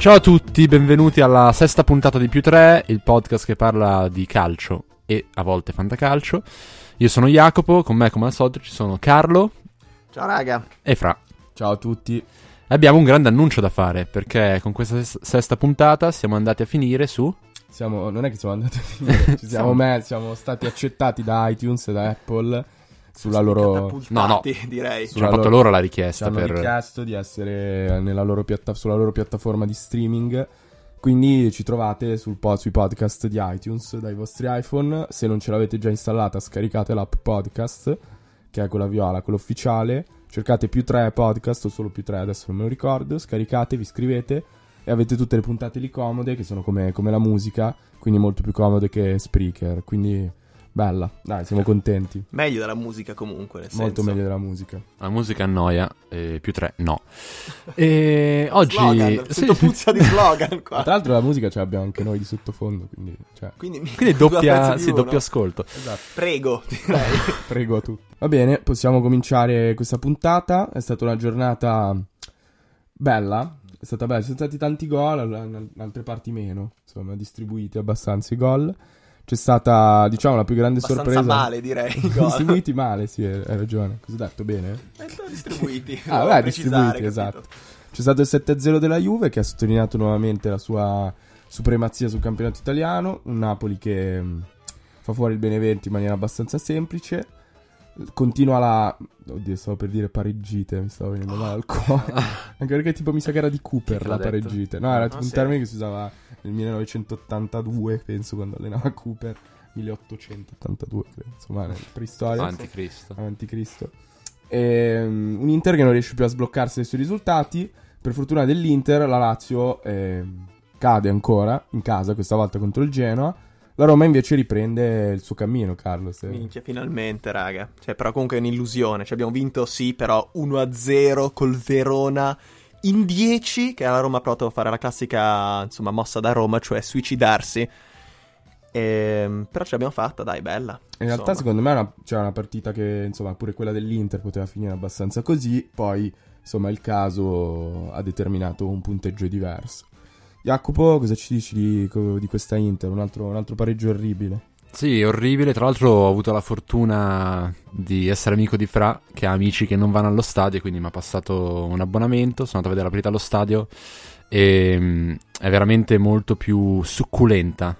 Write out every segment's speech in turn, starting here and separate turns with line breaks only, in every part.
Ciao a tutti, benvenuti alla sesta puntata di Più 3, il podcast che parla di calcio e a volte fantacalcio. Io sono Jacopo, con me come al solito ci sono Carlo
Ciao raga.
e Fra.
Ciao a tutti.
Abbiamo un grande annuncio da fare perché con questa ses- sesta puntata siamo andati a finire su...
Siamo, non è che siamo andati a finire, ci siamo, me- siamo stati accettati da iTunes e da Apple sulla loro...
Catapultati, direi.
Ci
Sulla
hanno fatto
loro-
la
Ci
richiesta
hanno
per...
richiesto di essere nella loro piatta- sulla loro piattaforma di streaming. Quindi ci trovate sul po- sui podcast di iTunes dai vostri iPhone. Se non ce l'avete già installata, scaricate l'app podcast, che è quella viola, quella ufficiale. Cercate più 3 podcast o solo più 3, adesso non me lo ricordo. Scaricate, vi iscrivete e avete tutte le puntate lì comode, che sono come, come la musica, quindi molto più comode che Spreaker. Quindi bella, dai, siamo contenti.
Meglio della musica comunque, nel
Molto
senso.
meglio della musica.
La musica annoia, e più 3 no. E oggi...
Slogan,
sì.
puzza di slogan qua.
Tra l'altro la musica ce l'abbiamo anche noi di sottofondo, quindi cioè,
Quindi,
Quindi doppia, sì, doppio ascolto.
esatto.
Prego, direi.
prego a tutti. Va bene, possiamo cominciare questa puntata. È stata una giornata bella, è stata bella, ci sono stati tanti gol, in altre parti meno, insomma, distribuiti abbastanza i gol. C'è stata, diciamo, la più grande
Abbastanza
sorpresa.
male, direi.
distribuiti male, sì, hai ragione. Cosa ho detto? Bene?
Eh, sono distribuiti.
Ah, beh,
precisare,
distribuiti, esatto. C'è stato il 7-0 della Juve che ha sottolineato nuovamente la sua supremazia sul campionato italiano. Un Napoli che mh, fa fuori il Benevento in maniera abbastanza semplice. Continua la. Oddio, stavo per dire pareggite, mi stavo venendo male al cuore. Anche perché tipo mi sa che era di Cooper la pareggite. No, era tipo
Ah,
un
sì.
termine che si usava nel 1982, penso, quando allenava Cooper. 1882, credo. Insomma, preistoria
Anticristo.
avanti Cristo. Ehm, un Inter che non riesce più a sbloccarsi dai suoi risultati. Per fortuna dell'Inter, la Lazio ehm, cade ancora in casa, questa volta contro il Genoa. La Roma invece riprende il suo cammino, Carlo. se-
Minchia, finalmente, raga. Cioè, però comunque è un'illusione. Cioè, abbiamo vinto, sì, però 1-0 col Verona in 10, che la Roma ha provato a fare la classica, insomma, mossa da Roma, cioè suicidarsi. Ehm, però ce l'abbiamo fatta, dai, bella.
In realtà, secondo me, è una, cioè, una partita che, insomma, pure quella dell'Inter poteva finire abbastanza così. Poi, insomma, il caso ha determinato un punteggio diverso. Jacopo, cosa ci dici di, di questa Inter? Un altro, un altro pareggio orribile.
Sì, orribile. Tra l'altro ho avuto la fortuna di essere amico di Fra, che ha amici che non vanno allo stadio, quindi mi ha passato un abbonamento, sono andato a vedere la partita allo stadio e mm, è veramente molto più succulenta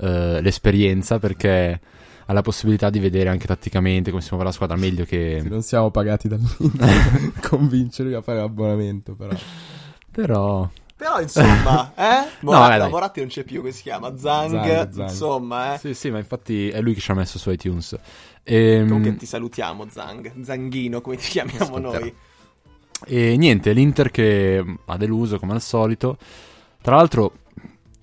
eh, l'esperienza perché ha la possibilità di vedere anche tatticamente come si muove la squadra meglio che...
Se non siamo pagati dall'Inter, convincerli a fare l'abbonamento, però.
Però...
Però insomma, eh?
No,
Moratti,
dai.
Moratti non c'è più, come si chiama? Zang,
Zang, Zang.
insomma, eh.
Sì, sì, ma infatti è lui che ci ha messo su iTunes. Ehm,
Comunque ti salutiamo, Zang. Zanghino, come ti chiamiamo
Ascolterà.
noi.
E niente, l'Inter che ha deluso come al solito. Tra l'altro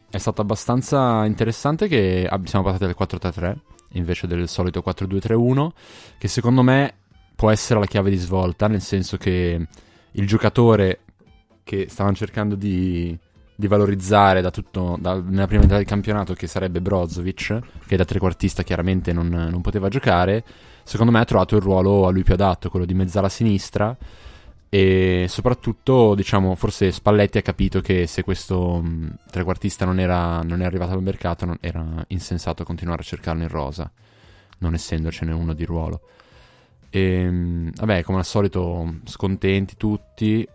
è stato abbastanza interessante che siamo passati dal 4-3-3 invece del solito 4-2-3-1, che secondo me può essere la chiave di svolta, nel senso che il giocatore che stavano cercando di, di valorizzare da tutto, da- nella prima metà del campionato, che sarebbe Brozovic, che da trequartista chiaramente non, non poteva giocare, secondo me ha trovato il ruolo a lui più adatto, quello di mezzala sinistra e soprattutto, diciamo, forse Spalletti ha capito che se questo mh, trequartista non era, non è arrivato al mercato, non- era insensato continuare a cercarlo in rosa, non essendocene uno di ruolo. E, mh, vabbè, come al solito, scontenti tutti.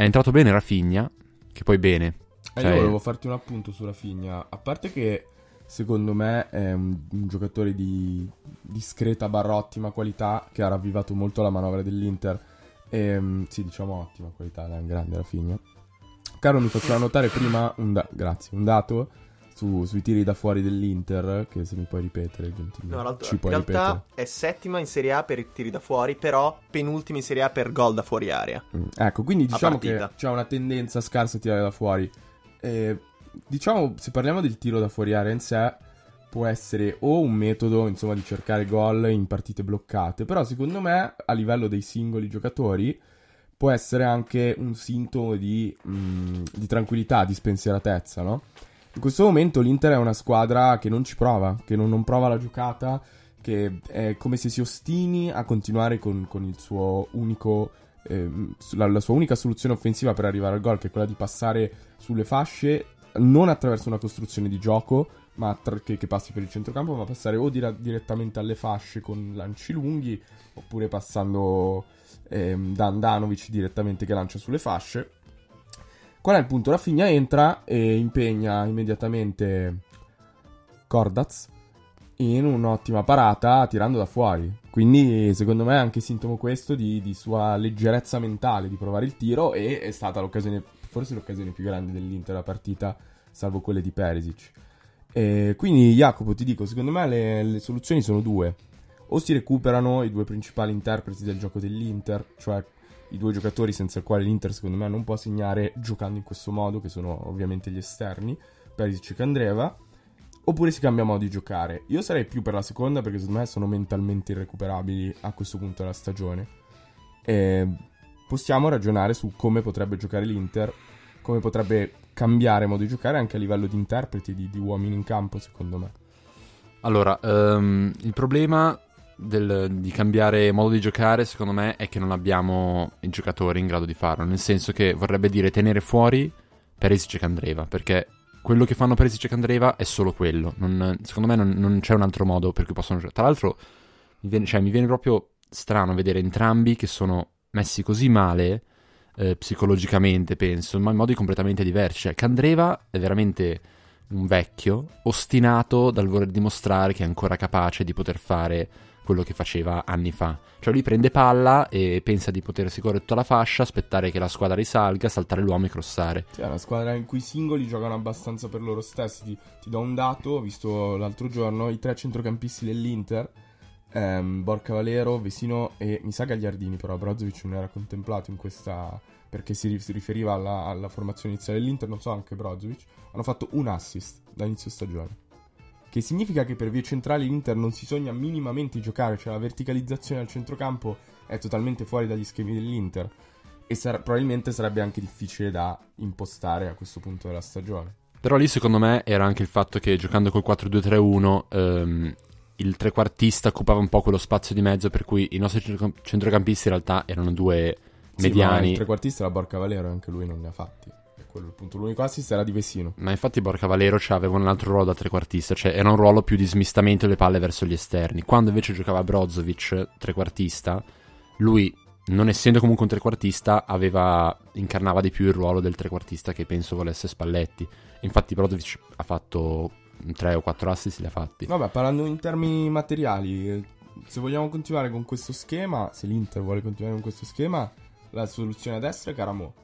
È entrato bene Rafinha, che poi bene.
Eh,
Cioè-
io volevo farti un appunto sulla Figna. A parte che secondo me è un, un giocatore di discreta barra ottima qualità che ha ravvivato molto la manovra dell'Inter. Ehm, sì, diciamo ottima qualità, è un grande Rafinha. Carlo mi faceva notare prima un, da- grazie, un dato su- sui tiri da fuori dell'Inter, che se mi puoi ripetere, gentilmente.
No, realtà,
Ci
in realtà
ripetere.
è settima in Serie A per i tiri da fuori, però penultima in Serie A per gol da fuori area.
Mm, Ecco, quindi diciamo che c'è una tendenza scarsa a tirare da fuori. Eh, diciamo, se parliamo del tiro da fuori area in sé, può essere o un metodo, insomma, di cercare gol in partite bloccate, però secondo me, a livello dei singoli giocatori, può essere anche un sintomo di, mm, di tranquillità, di spensieratezza, no? In questo momento l'Inter è una squadra che non ci prova, che non, non prova la giocata, che è come se si ostini a continuare con, con unico ehm, la, la sua unica soluzione offensiva per arrivare al gol, che è quella di passare sulle fasce, non attraverso una costruzione di gioco, ma attra- che, che passi per il centrocampo, ma passare o dira- direttamente alle fasce con lanci lunghi, oppure passando ehm, da Andanovic direttamente che lancia sulle fasce. Qual è il punto? Rafinha entra e impegna immediatamente Cordaz in un'ottima parata tirando da fuori. Quindi, secondo me, è anche sintomo questo di, di, sua leggerezza mentale di provare il tiro. E è stata l'occasione, forse l'occasione più grande dell'Inter la partita, salvo quelle di Perisic. E quindi, Jacopo, ti dico, secondo me le, le soluzioni sono due. O si recuperano i due principali interpreti del gioco dell'Inter, cioè i due giocatori senza i quali l'Inter, secondo me, non può segnare giocando in questo modo, che sono ovviamente gli esterni, Perisic e Candreva Oppure si cambia modo di giocare. Io sarei più per la seconda perché secondo me sono mentalmente irrecuperabili a questo punto della stagione. E possiamo ragionare su come potrebbe giocare l'Inter, come potrebbe cambiare modo di giocare anche a livello di interpreti, di, di uomini in campo, secondo me.
Allora, um, il problema del, di cambiare modo di giocare, secondo me, è che non abbiamo i giocatori in grado di farlo. Nel senso che vorrebbe dire tenere fuori Perisic e Candreva, perché quello che fanno Perisic e Candreva è solo quello. Non, secondo me non, non, c'è un altro modo per cui possono giocare. Tra l'altro, mi viene, cioè, mi viene proprio strano vedere entrambi che sono messi così male eh, psicologicamente, penso, ma in modi completamente diversi. Cioè, Candreva è veramente un vecchio, ostinato dal voler dimostrare che è ancora capace di poter fare quello che faceva anni fa. Cioè lui prende palla e pensa di potersi correre tutta la fascia, aspettare che la squadra risalga, saltare l'uomo e crossare.
Cioè, una squadra in cui i singoli giocano abbastanza per loro stessi. Ti, ti do un dato, ho visto l'altro giorno i tre centrocampisti dell'Inter, ehm, Borca Valero, Vesino e mi sa Gagliardini, però Brozovic non era contemplato in questa... perché si riferiva alla, alla formazione iniziale dell'Inter, non so anche Brozovic, hanno fatto un assist da inizio stagione che significa che per vie centrali l'Inter non si sogna minimamente di giocare, cioè la verticalizzazione al centrocampo è totalmente fuori dagli schemi dell'Inter e sar- probabilmente sarebbe anche difficile da impostare a questo punto della stagione.
Però lì secondo me era anche il fatto che giocando col 4-2-3-1 ehm, il trequartista occupava un po' quello spazio di mezzo per cui i nostri centrocampisti in realtà erano due mediani.
Sì, il trequartista era Borca Valero e anche lui non ne ha fatti quello il punto. L'unico assist era di Vessino.
Ma infatti Borca Valero cioè, aveva un altro ruolo da trequartista, cioè era un ruolo più di smistamento delle palle verso gli esterni. Quando invece giocava Brozovic, trequartista, lui, non essendo comunque un trequartista, aveva, incarnava di più il ruolo del trequartista che penso volesse Spalletti. Infatti Brozovic ha fatto 3 o 4 assist, li ha fatti.
Vabbè, parlando in termini materiali, se vogliamo continuare con questo schema, se l'Inter vuole continuare con questo schema, la soluzione a destra è Caramo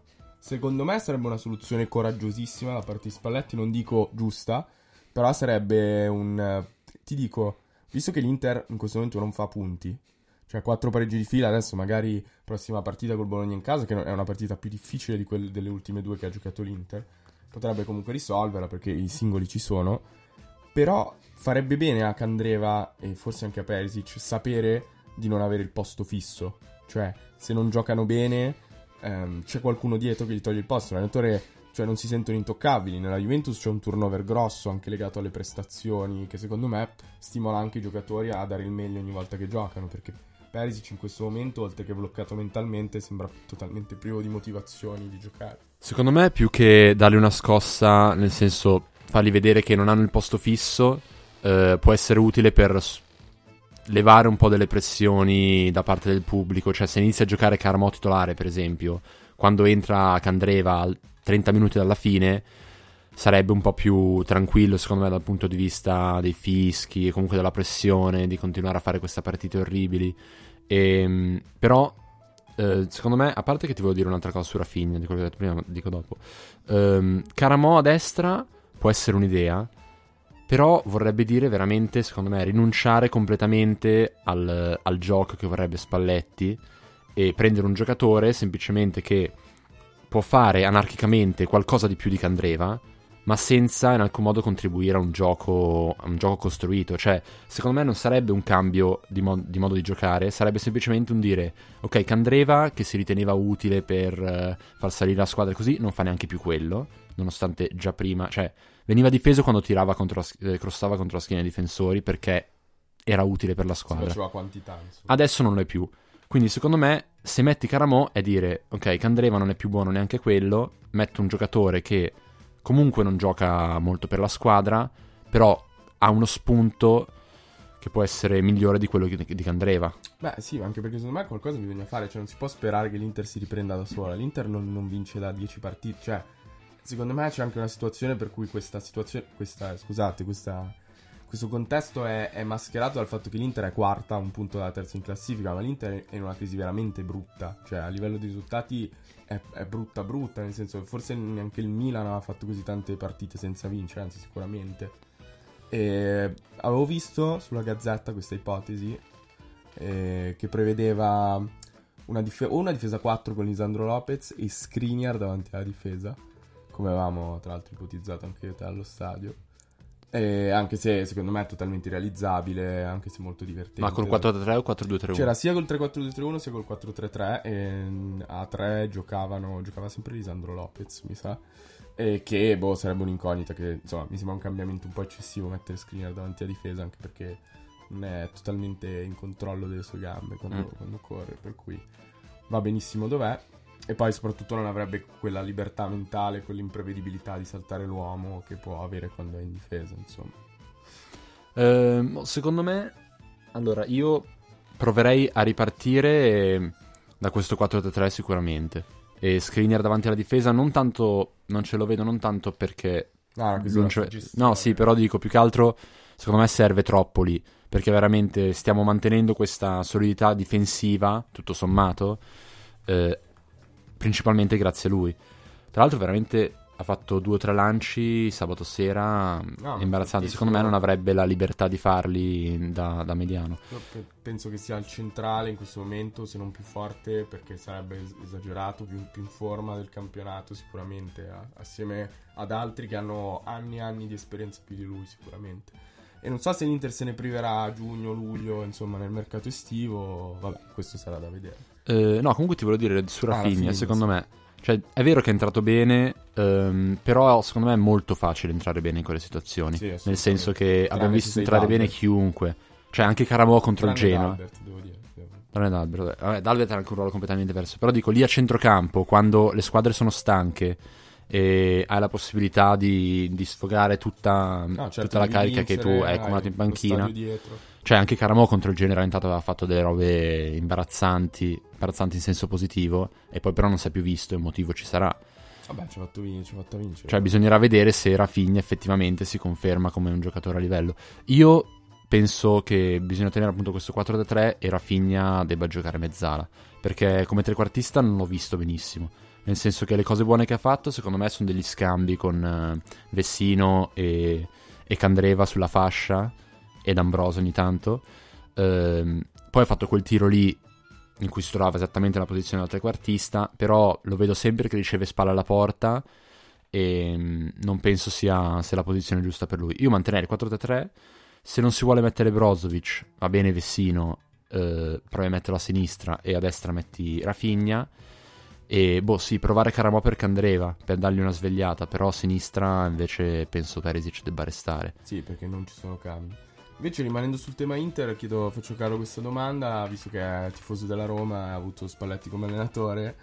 Secondo me sarebbe una soluzione coraggiosissima da parte di Spalletti, non dico giusta, però sarebbe un... Ti dico, visto che l'Inter in questo momento non fa punti, cioè quattro pareggi di fila, adesso magari prossima partita col Bologna in casa, che è una partita più difficile di quelle delle ultime due che ha giocato l'Inter, potrebbe comunque risolverla perché i singoli ci sono, però farebbe bene a Candreva e forse anche a Perisic sapere di non avere il posto fisso, cioè se non giocano bene ehm, c'è qualcuno dietro che gli toglie il posto. L'allenatore cioè non si sentono intoccabili. Nella Juventus c'è un turnover grosso anche legato alle prestazioni che secondo me stimola anche i giocatori a dare il meglio ogni volta che giocano perché Perisic in questo momento oltre che bloccato mentalmente sembra totalmente privo di motivazioni di giocare.
Secondo me più che dargli una scossa, nel senso fargli vedere che non hanno il posto fisso, eh, può essere utile per levare un po' delle pressioni da parte del pubblico. Cioè, se inizia a giocare Carmo titolare, per esempio, quando entra Candreva a 30 minuti dalla fine, sarebbe un po' più tranquillo, secondo me, dal punto di vista dei fischi e comunque della pressione di continuare a fare queste partite orribili. E, ehm, però, eh, secondo me, a parte che ti volevo dire un'altra cosa su Rafinha, di quello che ho detto prima, dico dopo. Um, Caramo a destra può essere un'idea però vorrebbe dire veramente, secondo me, rinunciare completamente al, al gioco che vorrebbe Spalletti e prendere un giocatore semplicemente che può fare anarchicamente qualcosa di più di Candreva, ma senza in alcun modo contribuire a un gioco, a un gioco costruito. Cioè, secondo me non sarebbe un cambio di, mo- di, modo di giocare, sarebbe semplicemente un dire, ok, Candreva, che si riteneva utile per uh, far salire la squadra così, non fa neanche più quello, nonostante già prima, cioè Veniva difeso quando tirava contro la, eh, crossava contro la schiena dei difensori perché era utile per la squadra.
Quantità.
Adesso non lo è più. Quindi secondo me se metti Caramò è dire ok Candreva non è più buono neanche quello, metto un giocatore che comunque non gioca molto per la squadra, però ha uno spunto che può essere migliore di quello di, di Candreva.
Beh, sì, anche perché secondo me qualcosa bisogna fare. Cioè, non si può sperare che l'Inter si riprenda da sola. L'Inter non, non vince da 10 partite. Cioè, secondo me c'è anche una situazione per cui questa situazione. Questa, scusate, questa, questo contesto è, è, mascherato dal fatto che l'Inter è quarta, un punto dalla terza in classifica. Ma l'Inter è in una crisi veramente brutta. Cioè, a livello di risultati è, è brutta, brutta. Nel senso, forse neanche il Milan ha fatto così tante partite senza vincere, anzi, sicuramente. E avevo visto sulla gazzetta questa ipotesi eh, che prevedeva una, dif- una, difesa 4 con Lisandro Lopez e Skriniar davanti alla difesa, come avevamo tra l'altro ipotizzato anche te allo stadio. E anche se secondo me è totalmente irrealizzabile, anche se molto divertente.
Ma col 4-3 o 4-2-3-1?
C'era sia col 3-4-2-3-1 sia col 4-3-3 e a 3 giocavano, giocava sempre Lisandro Lopez, mi sa. E che boh, sarebbe un'incognita che insomma mi sembra un cambiamento un po' eccessivo mettere Skriniar davanti a difesa anche perché non è totalmente in controllo delle sue gambe quando, mm. quando corre per cui va benissimo dov'è e poi soprattutto non avrebbe quella libertà mentale, quell'imprevedibilità di saltare l'uomo che può avere quando è in difesa, insomma.
Eh, secondo me, allora, io proverei a ripartire da questo 4-3 sicuramente e Skriniar davanti alla difesa non tanto non ce lo vedo non tanto perché
ah,
no, no sì però dico più che altro secondo me serve troppo lì perché veramente stiamo mantenendo questa solidità difensiva tutto sommato eh, principalmente grazie a lui tra l'altro veramente ha fatto due o tre lanci sabato sera no, imbarazzanti. Secondo me non avrebbe la libertà di farli da, da mediano.
penso che sia il centrale in questo momento, se non più forte, perché sarebbe esagerato, più, più in forma del campionato sicuramente, assieme ad altri che hanno anni e anni di esperienza più di lui sicuramente. E non so se l'Inter se ne priverà a giugno, luglio, insomma, nel mercato estivo. Vabbè, questo sarà da vedere.
Eh, no, comunque ti volevo dire su Rafinha, ah, secondo me cioè, è vero che è entrato bene, um, però secondo me è molto facile entrare bene in quelle situazioni. Sì, Nel senso che abbiamo visto entrare bene chiunque. Cioè, anche Caramò contro il Genoa. D'Albert, devo dire. Tranne D'Albert. Vabbè, D'Albert ha anche un ruolo completamente diverso. Però dico, lì a centrocampo, quando le squadre sono stanche e hai la possibilità di, di sfogare tutta, no, certo, tutta la carica vincere, che tu hai accumulato in panchina. Cioè, anche Caramò contro il Genoa intanto aveva fatto delle robe imbarazzanti imbarazzanti in senso positivo, e poi però non si è più visto un motivo ci sarà.
Vabbè, ci ha fatto, vin- fatto vincere.
Cioè, bisognerà vedere se Rafinha effettivamente si conferma come un giocatore a livello. Io penso che bisogna tenere appunto questo 4-3 e Rafinha debba giocare mezzala, perché come trequartista non l'ho visto benissimo. Nel senso che le cose buone che ha fatto, secondo me, sono degli scambi con uh, Vessino e, e Candreva sulla fascia ed Ambrosio ogni tanto. Uh, poi ha fatto quel tiro lì in cui si trovava esattamente nella posizione del trequartista, però lo vedo sempre che riceve spalla alla porta e mm, non penso sia, sia la posizione giusta per lui. Io manterrei il 4-3, se non si vuole mettere Brozovic, va bene Vessino, eh, provi a metterlo a sinistra e a destra metti Rafinha. E boh, sì, provare Caramò per Candreva per dargli una svegliata, però a sinistra invece penso Perisic debba restare.
Sì, perché non ci sono cambi. Invece rimanendo sul tema Inter, chiedo, faccio caro questa domanda, visto che è tifoso della Roma ha avuto Spalletti come allenatore,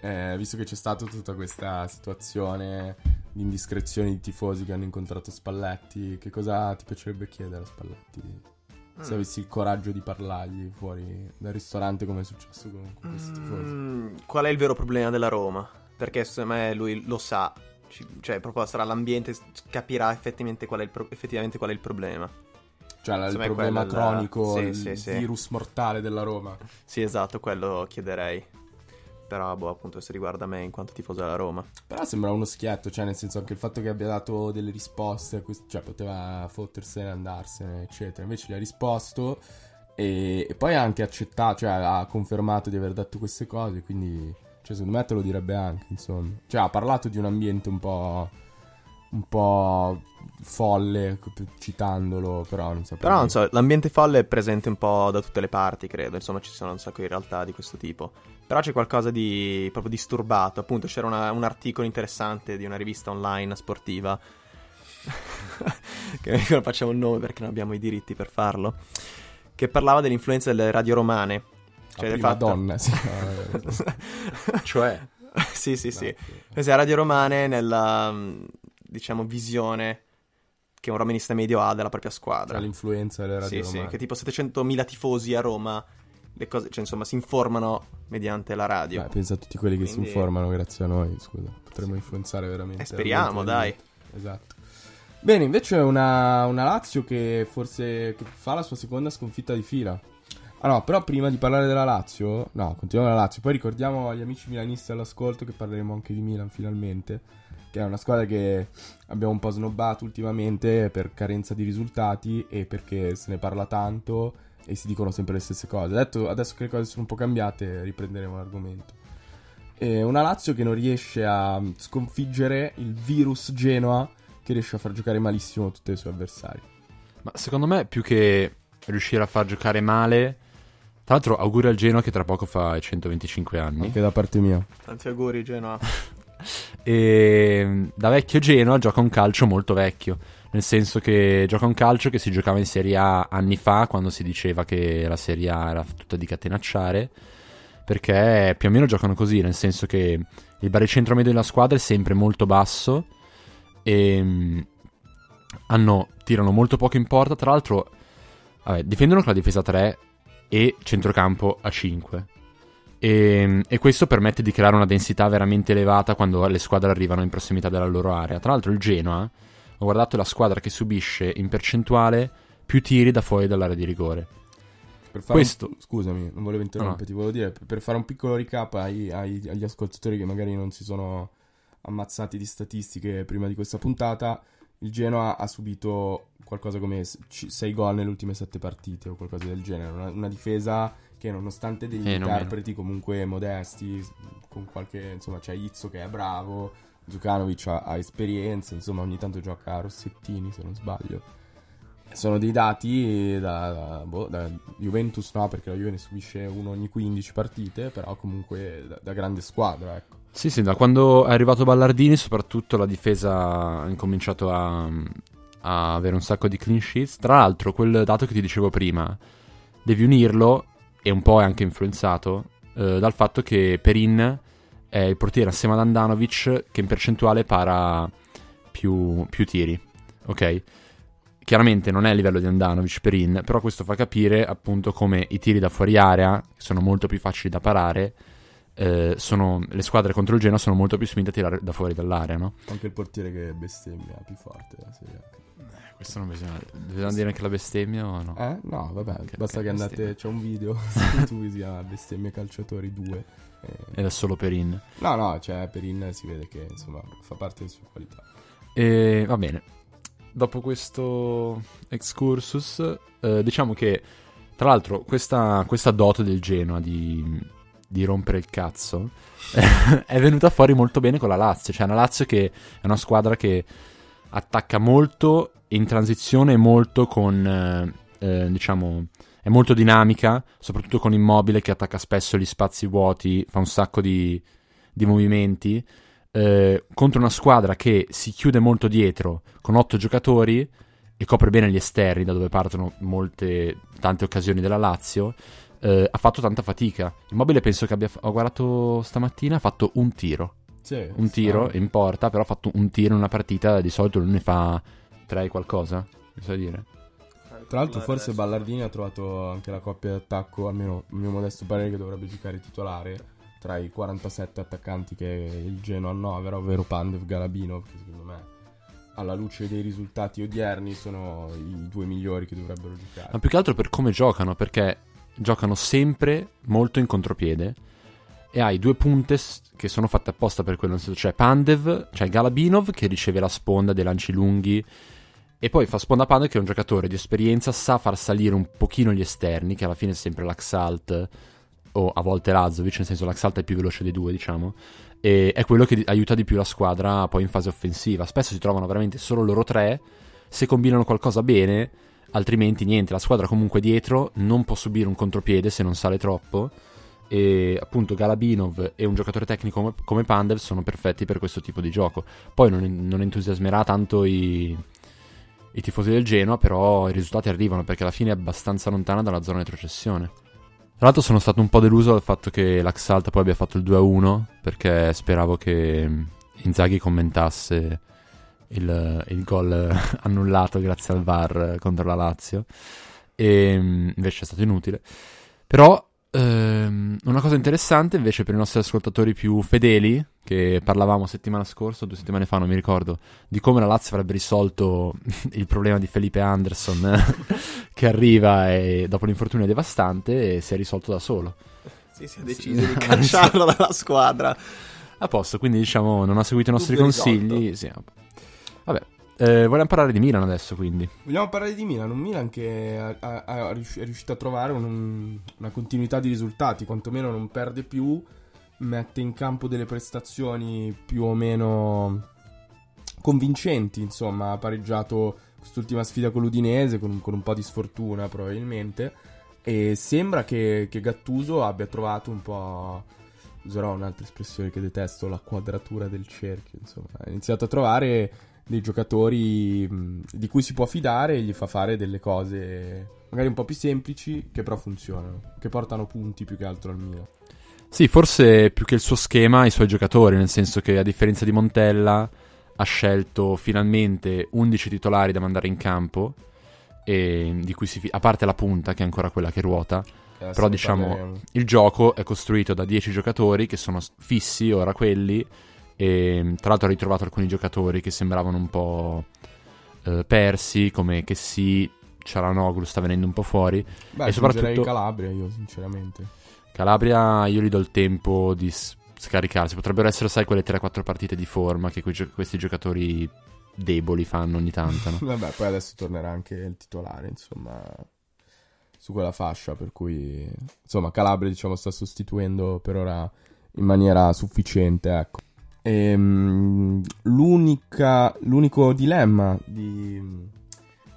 eh, visto che c'è stata tutta questa situazione di indiscrezioni di tifosi che hanno incontrato Spalletti, che cosa ti piacerebbe chiedere a Spalletti? Se avessi il coraggio di parlargli fuori dal ristorante come è successo con, con questi tifosi.
Mm, qual è il vero problema della Roma? Perché secondo me lui lo sa, cioè proprio sarà l'ambiente, capirà effettivamente qual è il, pro- effettivamente qual è il problema.
Cioè il problema cronico, sì, il sì, sì. virus mortale della Roma.
Sì, esatto, quello chiederei. Boh, appunto, se riguarda me in quanto tifoso della Roma.
Però sembra uno schietto, cioè nel senso anche il fatto che abbia dato delle risposte, cioè poteva fottersene, andarsene, eccetera. Invece gli ha risposto e, e poi ha anche accettato, cioè ha confermato di aver detto queste cose, quindi, cioè secondo me te lo direbbe anche, insomma. Cioè ha parlato di un ambiente un po' un po' folle citandolo, però non so.
Però non so, l'ambiente folle è presente un po' da tutte le parti, credo. Insomma, ci sono un sacco di realtà di questo tipo. Però c'è qualcosa di proprio disturbato. Appunto, c'era una, un articolo interessante di una rivista online sportiva. che non facciamo il nome perché non abbiamo i diritti per farlo. Che parlava dell'influenza delle radio romane Cioè,
prima
fatto-
donna, sì.
Cioè,
sì, sì, sì.
No,
Queste radio romane nella, diciamo, visione che un romanista medio ha della propria squadra.
Tra l'influenza delle radio
Sì, sì,
romane.
che tipo 700.000 tifosi a Roma, le cose, cioè, insomma, si informano mediante la radio.
Beh, pensa a tutti quelli che
Quindi-
si informano grazie a noi, scusa. Potremmo influenzare veramente.
Eh, speriamo,
veramente Esatto. Bene, invece una, una Lazio che forse che fa la sua seconda sconfitta di fila. Ah no, però prima di parlare della Lazio, no, continuiamo la Lazio. Poi ricordiamo agli amici milanisti all'ascolto che parleremo anche di Milan finalmente, che è una squadra che abbiamo un po' snobbato ultimamente per carenza di risultati e perché se ne parla tanto e si dicono sempre le stesse cose. Adesso, adesso che le cose sono un po' cambiate, riprenderemo l'argomento. E una Lazio che non riesce a sconfiggere il virus Genoa che riesce a far giocare malissimo tutti i suoi avversari.
ma secondo me più che riuscire a far giocare male... Tra l'altro auguri al Genoa che tra poco fa i 125 anni.
Anche da parte mia.
Tanti auguri, Genoa.
E da vecchio Genoa gioca un calcio molto vecchio, nel senso che gioca un calcio che si giocava in Serie A anni fa, quando si diceva che la Serie A era tutta di catenacciare, perché più o meno giocano così, nel senso che il baricentro medio della squadra è sempre molto basso e mm, hanno, tirano molto poco in porta, tra l'altro vabbè, difendono con la difesa 3 e centrocampo a 5. E, e questo permette di creare una densità veramente elevata quando le squadre arrivano in prossimità della loro area. Tra l'altro il Genoa, ho guardato la squadra che subisce in percentuale più tiri da fuori dall'area di rigore. Questo-
un- Scusami, non volevo interromperti, volevo dire, per- fare un piccolo recap ai- ai- agli ascoltatori che magari non si sono ammazzati di statistiche prima di questa puntata, il Genoa ha subito qualcosa come 6 gol nelle ultime 7 partite o qualcosa del genere, una, una difesa che nonostante degli
Eh,
interpreti comunque modesti, con qualche, insomma c'è Izzo che è bravo, Zucanovic ha, ha esperienza, insomma ogni tanto gioca a Rossettini se non sbaglio. Sono dei dati da, da- boh, da Juventus no, perché la Juve ne subisce uno ogni 15 partite, però comunque da, da grande squadra, ecco.
Sì, sì, da quando è arrivato Ballardini, soprattutto la difesa ha incominciato a, a avere un sacco di clean sheets. Tra l'altro, quel dato che ti dicevo prima, devi unirlo, e un po' è anche influenzato, eh, dal fatto che Perin è il portiere assieme ad Andanovic che in percentuale para più, più tiri, ok? Chiaramente non è a livello di Andanovic Perin, però questo fa capire appunto come i tiri da fuori area, che sono molto più facili da parare, eh, sono, le squadre contro il Genoa sono molto più spinte a tirare da fuori dall'area, no?
Anche il portiere che bestemmia più forte della Serie A.
Questo non bisogna... Bisogna dire anche la bestemmia o no?
Eh? No, vabbè,
Ok,
basta
ok,
che andate,
bestemmia.
c'è un video su YouTube che si chiama Bestemmie Calciatori 2. Eh,
Ed è solo Perin.
No, no, cioè Perin si vede che insomma fa parte delle sue qualità.
E va bene. Dopo questo excursus, eh, diciamo che tra l'altro questa, questa dote del Genoa di, di rompere il cazzo è venuta fuori molto bene con la Lazio. Cioè, una Lazio che è una squadra che attacca molto in transizione molto con, eh, eh, diciamo, è molto dinamica, soprattutto con Immobile che attacca spesso gli spazi vuoti, fa un sacco di, di movimenti. eh, contro una squadra che si chiude molto dietro con otto giocatori e copre bene gli esterni da dove partono molte tante occasioni della Lazio eh, ha fatto tanta fatica. Immobile penso che abbia ho guardato stamattina ha fatto un tiro.
Sì,
un tiro in porta però ha fatto un tiro in una partita di solito lui ne fa tre qualcosa mi sa dire
Tra l'altro forse Ballardini ha trovato anche la coppia d'attacco, almeno il mio modesto parere, che dovrebbe giocare titolare tra i 47 attaccanti che il Genoa annovera, ovvero Pandev Galabinov, che secondo me alla luce dei risultati odierni sono i due migliori che dovrebbero giocare.
Ma più che altro per come giocano, perché giocano sempre molto in contropiede. E hai due punte che sono fatte apposta per quello. C'è Pandev, c'è Galabinov che riceve la sponda dei lanci lunghi. E poi fa sponda Pandev che è un giocatore di esperienza, sa far salire un pochino gli esterni, che alla fine è sempre l'Axalt o a volte Lazovic, nel senso l'Axalt è più veloce dei due, diciamo. E è quello che aiuta di più la squadra poi in fase offensiva. Spesso si trovano veramente solo loro tre. Se combinano qualcosa bene, altrimenti niente, la squadra comunque dietro non può subire un contropiede se non sale troppo e appunto Galabinov e un giocatore tecnico come Pandev sono perfetti per questo tipo di gioco. Poi non, non entusiasmerà tanto i, i tifosi del Genoa, però i risultati arrivano perché alla fine è abbastanza lontana dalla zona retrocessione. Tra l'altro sono stato un po' deluso dal fatto che l'Axalta poi abbia fatto il 2-1 perché speravo che Inzaghi commentasse il, il gol annullato grazie al VAR contro la Lazio e invece è stato inutile. Però ehm, una cosa interessante invece per i nostri ascoltatori più fedeli, che parlavamo settimana scorsa, due settimane fa, non mi ricordo, di come la Lazio avrebbe risolto il problema di Felipe Anderson che arriva e dopo l'infortunio devastante e si è risolto da solo.
Sì, si è deciso di cacciarlo dalla squadra.
A posto, quindi diciamo non ha seguito i nostri consigli. Sì, eh, vogliamo parlare di Milan adesso, quindi.
Vogliamo parlare di Milan, un Milan che ha, ha, ha, è riuscito a trovare un, una continuità di risultati, quantomeno non perde più, mette in campo delle prestazioni più o meno convincenti, insomma, ha pareggiato quest'ultima sfida con l'Udinese con, con un po' di sfortuna probabilmente e sembra che, che Gattuso abbia trovato un po' userò un'altra espressione che detesto, la quadratura del cerchio, insomma, ha iniziato a trovare dei giocatori mh, di cui si può fidare e gli fa fare delle cose magari un po' più semplici che però funzionano, che portano punti più che altro al Milan.
Sì, forse più che il suo schema, i suoi giocatori, nel senso che a differenza di Montella ha scelto finalmente 11 titolari da mandare in campo, e di cui si fi- a parte la punta che è ancora quella che ruota, che però diciamo parleremo. il gioco è costruito da 10 giocatori che sono fissi ora quelli e tra l'altro ho ritrovato alcuni giocatori che sembravano un po' eh, persi, come che sì, Cialanoglu sta venendo un po' fuori.
Beh, e soprattutto Calabria io sinceramente.
Calabria io gli do il tempo di scaricarsi. Potrebbero essere, sai, quelle 3-4 partite di forma che que- questi giocatori deboli fanno ogni tanto. No?
Vabbè, poi adesso tornerà anche il titolare, insomma, su quella fascia, per cui insomma Calabria diciamo sta sostituendo per ora in maniera sufficiente, ecco. E, um, l'unico dilemma di,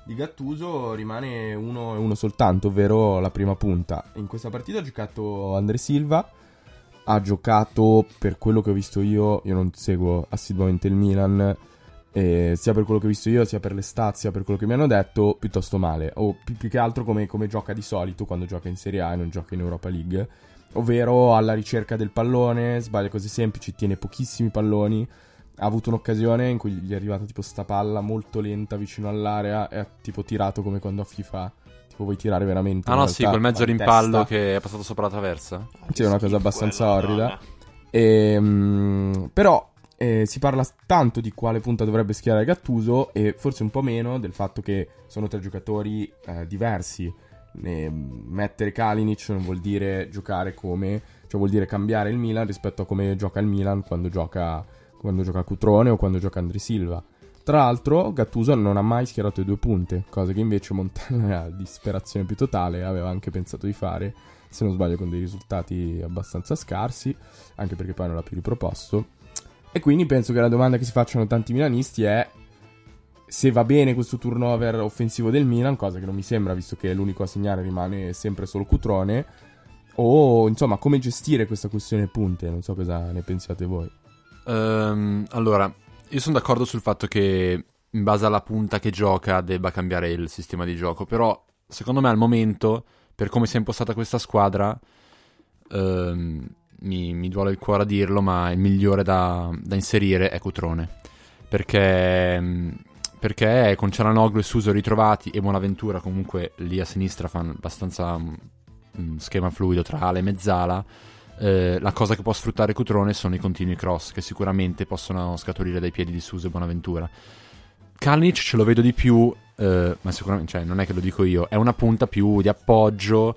di, Gattuso rimane uno e uno soltanto, ovvero la prima punta. In questa partita ha giocato Andre Silva, ha giocato per quello che ho visto io, io non seguo assiduamente il Milan, eh, sia per quello che ho visto io, sia per le stat, per quello che mi hanno detto, piuttosto male. O più, più che altro come, come gioca di solito quando gioca in Serie A e non gioca in Europa League ovvero alla ricerca del pallone, sbaglia cose semplici, tiene pochissimi palloni. Ha avuto un'occasione in cui gli è arrivata tipo sta palla molto lenta vicino all'area e ha tipo tirato come quando a FIFA tipo vuoi tirare veramente.
Ah no, sì, quel mezzo rimpallo che è passato sopra la traversa.
Sì, è una cosa abbastanza orrida. E, um, però eh, si parla tanto di quale punta dovrebbe schierare Gattuso e forse un po' meno del fatto che sono tre giocatori eh, diversi e mettere Kalinic non vuol dire giocare come, cioè vuol dire cambiare il Milan rispetto a come gioca il Milan quando gioca, quando gioca Cutrone o quando gioca Andri Silva. Tra l'altro, Gattuso non ha mai schierato le due punte, cosa che invece Montella, a disperazione più totale, aveva anche pensato di fare, se non sbaglio con dei risultati abbastanza scarsi, anche perché poi non l'ha più riproposto. E quindi penso che la domanda che si facciano tanti milanisti è se va bene questo turnover offensivo del Milan, cosa che non mi sembra visto che l'unico a segnare rimane sempre solo Cutrone, o insomma come gestire questa questione punte, non so cosa ne pensiate voi.
Um, allora, io sono d'accordo sul fatto che in base alla punta che gioca debba cambiare il sistema di gioco, però secondo me al momento, per come si è impostata questa squadra, um, mi, mi, duole il cuore a dirlo, ma il migliore da, da inserire è Cutrone, perché... Perché con Cialanoglu e Suso ritrovati e Buonaventura comunque lì a sinistra fanno abbastanza un mm, schema fluido tra ala e mezzala. Eh, la cosa che può sfruttare Cutrone sono i continui cross che sicuramente possono scaturire dai piedi di Suso e Buonaventura. Kalinic ce lo vedo di più, eh, ma sicuramente cioè, non è che lo dico io, è una punta più di appoggio.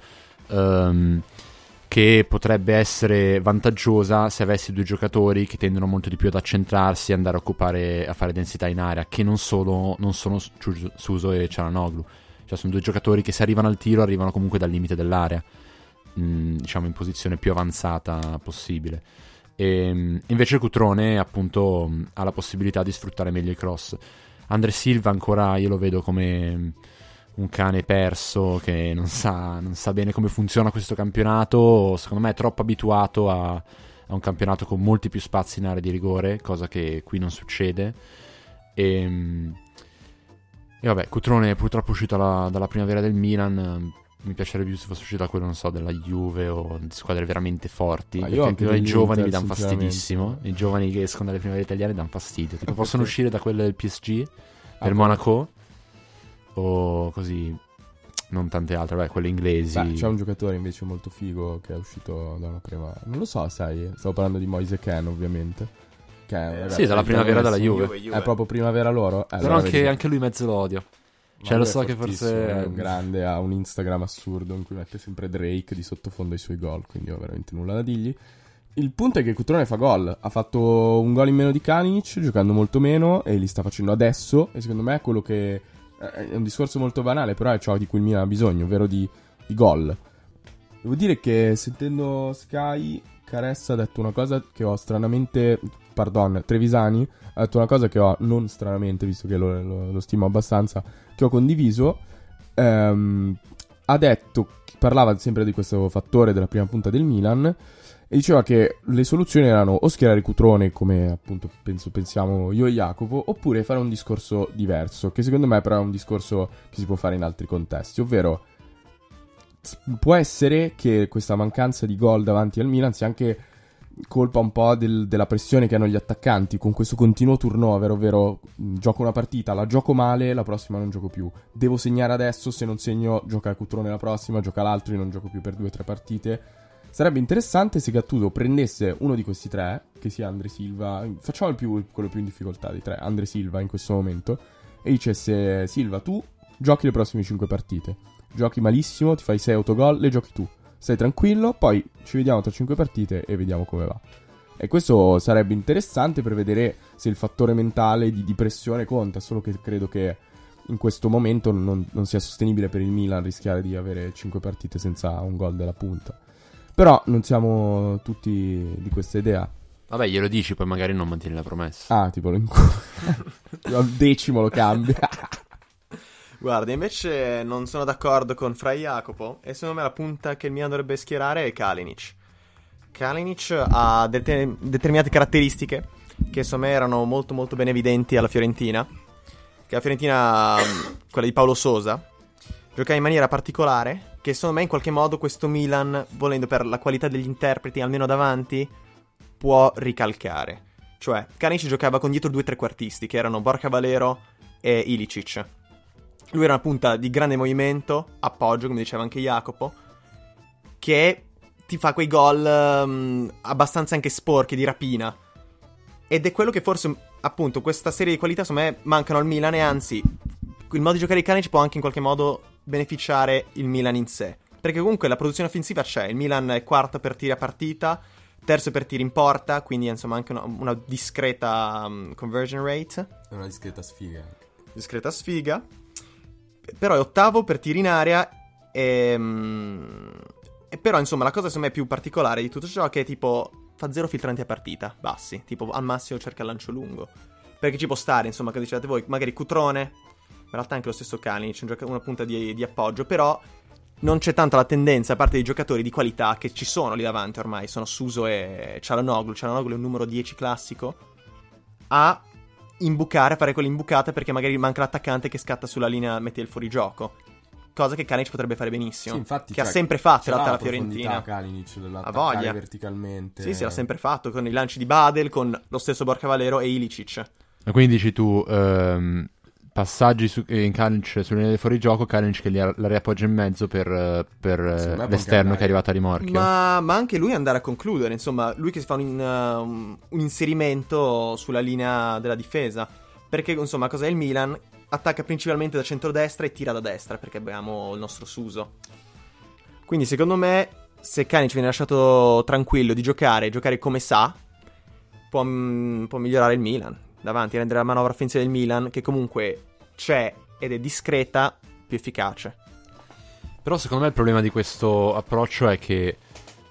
Um, che potrebbe essere vantaggiosa se avessi due giocatori che tendono molto di più ad accentrarsi e andare a occupare, a fare densità in area, che non, solo, non sono Suso e Cialanoglu. Cioè sono due giocatori che se arrivano al tiro arrivano comunque dal limite dell'area, mh, mm, diciamo in posizione più avanzata possibile. E, mm, invece Cutrone appunto ha la possibilità di sfruttare meglio i cross. Andre Silva ancora io lo vedo come un cane perso che non sa, non sa, bene come funziona questo campionato. Secondo me è troppo abituato a, a, un campionato con molti più spazi in area di rigore, cosa che qui non succede. E, ehm, e vabbè, Cutrone è purtroppo uscito la, dalla primavera del Milan. mi piacerebbe più se fosse uscita quello, non so, della Juve o di squadre veramente forti.
Io
perché
dell'Inter,
giovani mi danno fastidissimo. I giovani che escono dalle primavere italiane danno fastidio. Tipo,
Ah,
possono uscire da quelle del PSG,
Ah,
del
poi-
Monaco o così. Non tante altre, beh, quelle inglesi.
Beh, c'è un giocatore invece molto figo che è uscito da una prima. Non lo so, sai. Stavo parlando di Moise Ken, ovviamente. Che è
Eh,
ragazzo
sì, dalla primavera della
italiano.
Juve.
Juve.
È proprio primavera loro? Eh,
Però anche, anche lui mezzo lo odio.
Ma
Cioè, lo so che forse-
È un grande, ha un Instagram assurdo in cui mette sempre Drake di sottofondo ai suoi gol, quindi ho veramente nulla da dirgli. Il punto è che Cutrone fa gol. Ha fatto un gol in meno di Kalinic, giocando molto meno, e li sta facendo adesso. E secondo me è quello che. È un discorso molto banale, però è ciò di cui il Milan ha bisogno, ovvero di, di gol. Devo dire che sentendo Sky, Caressa ha detto una cosa che ho stranamente. Pardon, Trevisani ha detto una cosa che ho non stranamente, visto che lo, lo- lo stimo abbastanza, che ho condiviso. Ehm, ha detto, parlava sempre di questo fattore della prima punta del Milan e diceva che le soluzioni erano o schierare Cutrone come appunto penso, pensiamo io e Jacopo oppure fare un discorso diverso che secondo me però è un discorso che si può fare in altri contesti ovvero può essere che questa mancanza di gol davanti al Milan sia anche colpa un po' del- della pressione che hanno gli attaccanti con questo continuo turnover, ovvero gioco una partita, la gioco male, la prossima non gioco più. Devo segnare adesso, se non segno gioca Cutrone la prossima, gioca l'altro, io non gioco più per due o tre partite. Sarebbe interessante se Gattuso prendesse uno di questi tre, che sia Andre Silva, facciamo più- quello più in difficoltà di tre, Andre Silva in questo momento, e dicesse Silva tu giochi le prossime cinque partite, giochi malissimo, ti fai 6 autogol, le giochi tu. Stai tranquillo, poi ci vediamo tra 5 partite e vediamo come va. E questo sarebbe interessante per vedere se il fattore mentale di, di pressione conta, solo che credo che in questo momento non, non sia sostenibile per il Milan rischiare di avere 5 partite senza un gol della punta. Però non siamo tutti di questa idea.
Vabbè, glielo dici, poi magari non mantieni la promessa.
Ah, tipo lo al decimo lo cambia.
Guarda, invece non sono d'accordo con Fra Jacopo e secondo me la punta che il Milan dovrebbe schierare è Kalinic. Kalinic ha dete- determinate caratteristiche che secondo me erano molto molto ben evidenti alla Fiorentina. Che la Fiorentina, mh, quella di Paolo Sosa, giocava in maniera particolare che secondo me in qualche modo questo Milan, volendo per la qualità degli interpreti almeno davanti, può ricalcare. Cioè, Kalinic giocava con dietro due trequartisti che erano Borca Valero e Ilicic. Lui era una punta di grande movimento, appoggio, come diceva anche Jacopo, che ti fa quei gol ehm, abbastanza anche sporchi di rapina. Ed è quello che forse, appunto, questa serie di qualità, secondo me, mancano al Milan e anzi, il modo di giocare di Canic può anche in qualche modo beneficiare il Milan in sé. Perché comunque la produzione offensiva c'è, il Milan è quarto per tiri a partita, terzo per tiri in porta, quindi insomma anche una, una discreta um, conversion rate
È una discreta sfiga.
discreta sfiga. Però è ottavo per tiri in area. E, mm, e però, insomma, la cosa secondo me più particolare di tutto ciò è che tipo fa zero filtranti a partita, bassi. Tipo al massimo cerca il lancio lungo. Perché ci può stare, insomma, che dicevate voi, magari Cutrone. In realtà anche lo stesso Kalinic, un gioca- una punta di, di appoggio. Però non c'è tanta la tendenza, a parte dei giocatori di qualità che ci sono lì davanti ormai. Sono Suso e Cialanoglu. Cialanoglu è un numero 10 classico. A imbucare, fare quell'imbucata perché magari manca l'attaccante che scatta sulla linea, mette il fuorigioco. Cosa che Kalinic potrebbe fare benissimo.
Sì, infatti,
che ha
cioè,
sempre fatto la Fiorentina.
Kalinic
Ha voglia.
verticalmente.
Sì, sì, l'ha sempre fatto con i lanci di Badel, con lo stesso Borcavalero e Ilicic.
E quindi dici tu, ehm, passaggi su, in Kalinic sulle linee di fuorigioco, Kalinic che li la riappoggia in mezzo per, eh, per, eh, l'esterno che è arrivato a rimorchio.
Ma, ma anche lui andare a concludere, insomma, lui che si fa un, un- un inserimento sulla linea della difesa. Perché, insomma, cos'è il Milan? Attacca principalmente da centrodestra e tira da destra, perché abbiamo il nostro Suso. Quindi, secondo me, se Kanic viene lasciato tranquillo di giocare, giocare come sa, può, mm, può migliorare il Milan. Davanti, rendere la manovra offensiva del Milan, che comunque c'è ed è discreta, più efficace.
Però secondo me il problema di questo approccio è che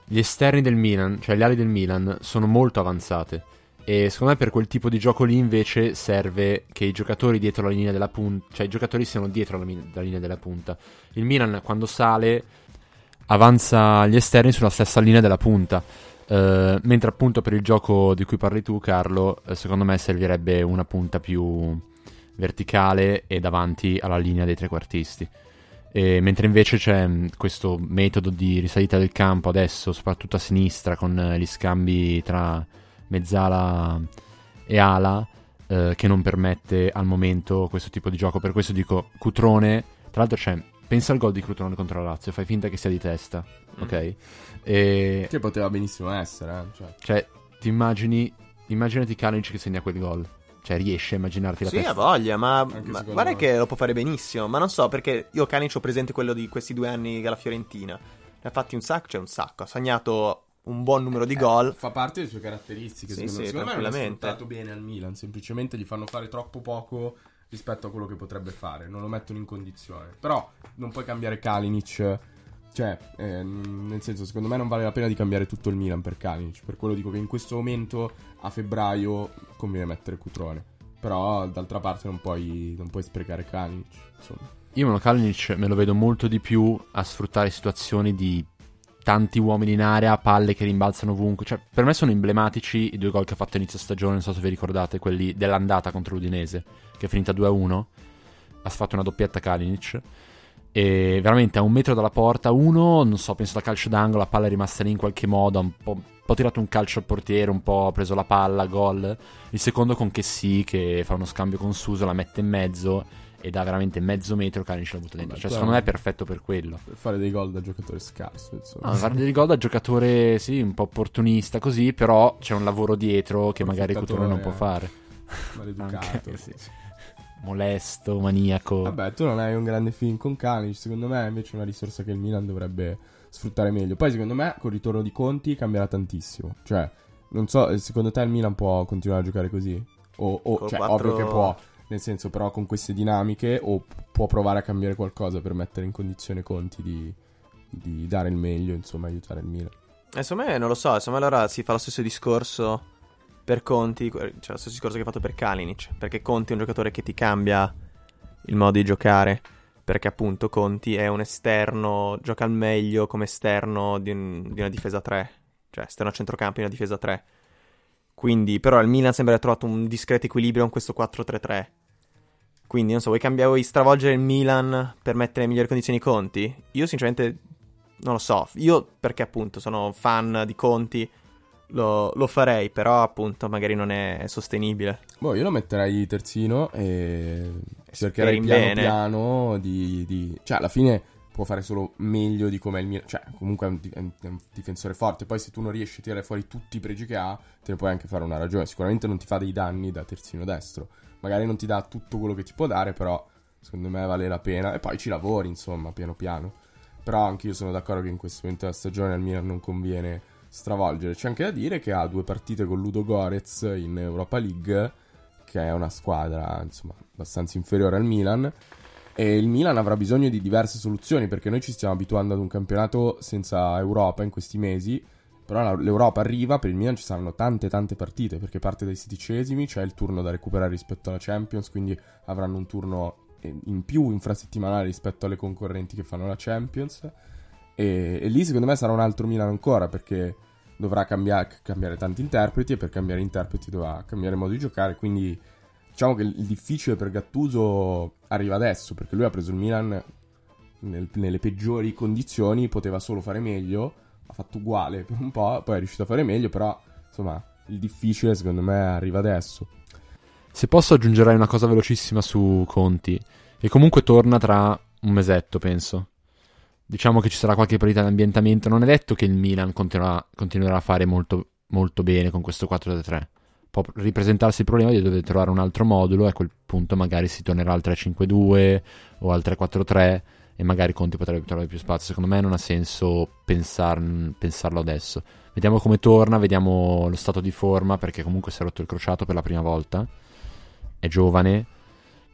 gli esterni del Milan, cioè le ali del Milan, sono molto avanzate. E secondo me per quel tipo di gioco lì invece serve che i giocatori dietro la linea della punta, cioè i giocatori siano dietro la, min- la linea della punta. Il Milan quando sale avanza gli esterni sulla stessa linea della punta. Eh, mentre appunto per il gioco di cui parli tu, Carlo, eh, secondo me servirebbe una punta più verticale e davanti alla linea dei trequartisti. E, mentre invece c'è mh, questo metodo di risalita del campo adesso, soprattutto a sinistra, con eh, gli scambi tra mezzala e ala, eh, che non permette al momento questo tipo di gioco. Per questo dico Cutrone. Tra l'altro c'è. Pensa al gol di Cutrone contro la Lazio, fai finta che sia di testa,
Mm.
E,
Che poteva benissimo essere, eh. Cioè,
cioè, ti immagini. Immaginati Kalinic che segna quel gol. Cioè, riesci a immaginarti la
Sì,
testa.
ha voglia, ma, ma guarda
me.
che lo può fare benissimo. Ma non so perché io Canic ho presente quello di questi due anni alla Fiorentina. Ne ha fatti un sacco, c'è un sacco. Ha segnato un buon numero di gol.
fa parte delle sue caratteristiche.
Sì,
secondo,
sì,
secondo me non è sfruttato bene al Milan. Semplicemente gli fanno fare troppo poco rispetto a quello che potrebbe fare. Non lo mettono in condizione. Però non puoi cambiare Kalinic. Cioè, eh, nel senso, secondo me non vale la pena di cambiare tutto il Milan per Kalinic. Per quello dico che in questo momento, a febbraio, conviene mettere Cutrone. Però, d'altra parte, non puoi, non puoi sprecare Kalinic. Insomma.
Io meno Kalinic me lo vedo molto di più a sfruttare situazioni di tanti uomini in area, palle che rimbalzano ovunque. Cioè, per me sono emblematici i due gol che ha fatto inizio stagione, non so se vi ricordate, quelli dell'andata contro l'Udinese, che è finita 2-1. Ha fatto una doppietta Kalinic. E veramente a un metro dalla porta, uno, non so, penso da calcio d'angolo, la palla è rimasta lì in qualche modo, ha un po', un po' tirato un calcio al portiere, un po' ha preso la palla, gol. Il secondo con che sì, che fa uno scambio con Suso, la mette in mezzo e da veramente mezzo metro Kalinic la butta dentro.
Vabbè,
Cioè, secondo me è perfetto per quello.
Per fare dei gol da giocatore scarso, insomma.
No, guarda il gol da giocatore, sì, un po' opportunista così, però c'è un lavoro dietro che magari Coutinho non può fare.
Maleducato.
Anche, sì. Molesto, maniaco.
Vabbè, tu non hai un grande film con Kalinic, secondo me invece è una risorsa che il Milan dovrebbe sfruttare meglio. Poi secondo me col ritorno di Conti cambierà tantissimo. Cioè, non so, eh, secondo te il Milan può continuare a giocare così? O, o- cioè,
quattro-
ovvio che può, nel senso però con queste dinamiche o può provare a cambiare qualcosa per mettere in condizione Conti di, di dare il meglio, insomma, aiutare il Milan.
E secondo me non lo so, me allora si fa lo stesso discorso per Conti, cioè lo stesso discorso che hai fatto per Kalinic, perché Conti è un giocatore che ti cambia il modo di giocare, perché appunto Conti è un esterno, gioca al meglio come esterno di, un- di una difesa 3, cioè esterno a centrocampo in una difesa 3. Quindi, però il Milan sembra aver trovato un discreto equilibrio in questo 4-3-3. Quindi, non so, vuoi cambiare, vuoi stravolgere il Milan per mettere in migliori condizioni i Conti? Io sinceramente non lo so, io perché appunto sono fan di Conti, lo, lo farei, però appunto magari non è sostenibile.
Boh, io lo metterei terzino e cercherei piano
bene.
piano di, di- Cioè, alla fine può fare solo meglio di come è il Milan. Cioè, comunque è un, è un- è un difensore forte. Poi se tu non riesci a tirare fuori tutti i pregi che ha, te ne puoi anche fare una ragione. Sicuramente non ti fa dei danni da terzino destro. Magari non ti dà tutto quello che ti può dare, però secondo me vale la pena. E poi ci lavori, insomma, piano piano. Però anche io sono d'accordo che in questo momento della stagione al Milan non conviene stravolgere. C'è anche da dire che ha due partite con Ludo Gorez in Europa League, che è una squadra insomma abbastanza inferiore al Milan. E il Milan avrà bisogno di diverse soluzioni perché noi ci stiamo abituando ad un campionato senza Europa in questi mesi. Però l'Europa arriva, per il Milan ci saranno tante tante partite perché parte dai sedicesimi, c'è il turno da recuperare rispetto alla Champions, quindi avranno un turno eh, in più infrasettimanale rispetto alle concorrenti che fanno la Champions. E, e lì secondo me sarà un altro Milan ancora perché dovrà cambia- cambiare tanti interpreti e per cambiare interpreti dovrà cambiare modo di giocare. Quindi diciamo che il il difficile per Gattuso arriva adesso perché lui ha preso il Milan nel- nelle peggiori condizioni, poteva solo fare meglio, ha fatto uguale per un po', poi è riuscito a fare meglio, però insomma il difficile secondo me arriva adesso.
Se posso aggiungerei una cosa velocissima su Conti, che comunque torna tra un mesetto, penso. Diciamo che ci sarà qualche partita di ambientamento. Non è detto che il Milan continuerà, continuerà a fare molto, molto bene con questo 4-3. Può ripresentarsi il problema di dover trovare un altro modulo e a quel punto magari si tornerà al 3-5-2 o al 3-4-3 e magari Conti potrebbe trovare più spazio. Secondo me non ha senso pensar- pensarlo adesso. Vediamo come torna, vediamo lo stato di forma perché comunque si è rotto il crociato per la prima volta è giovane,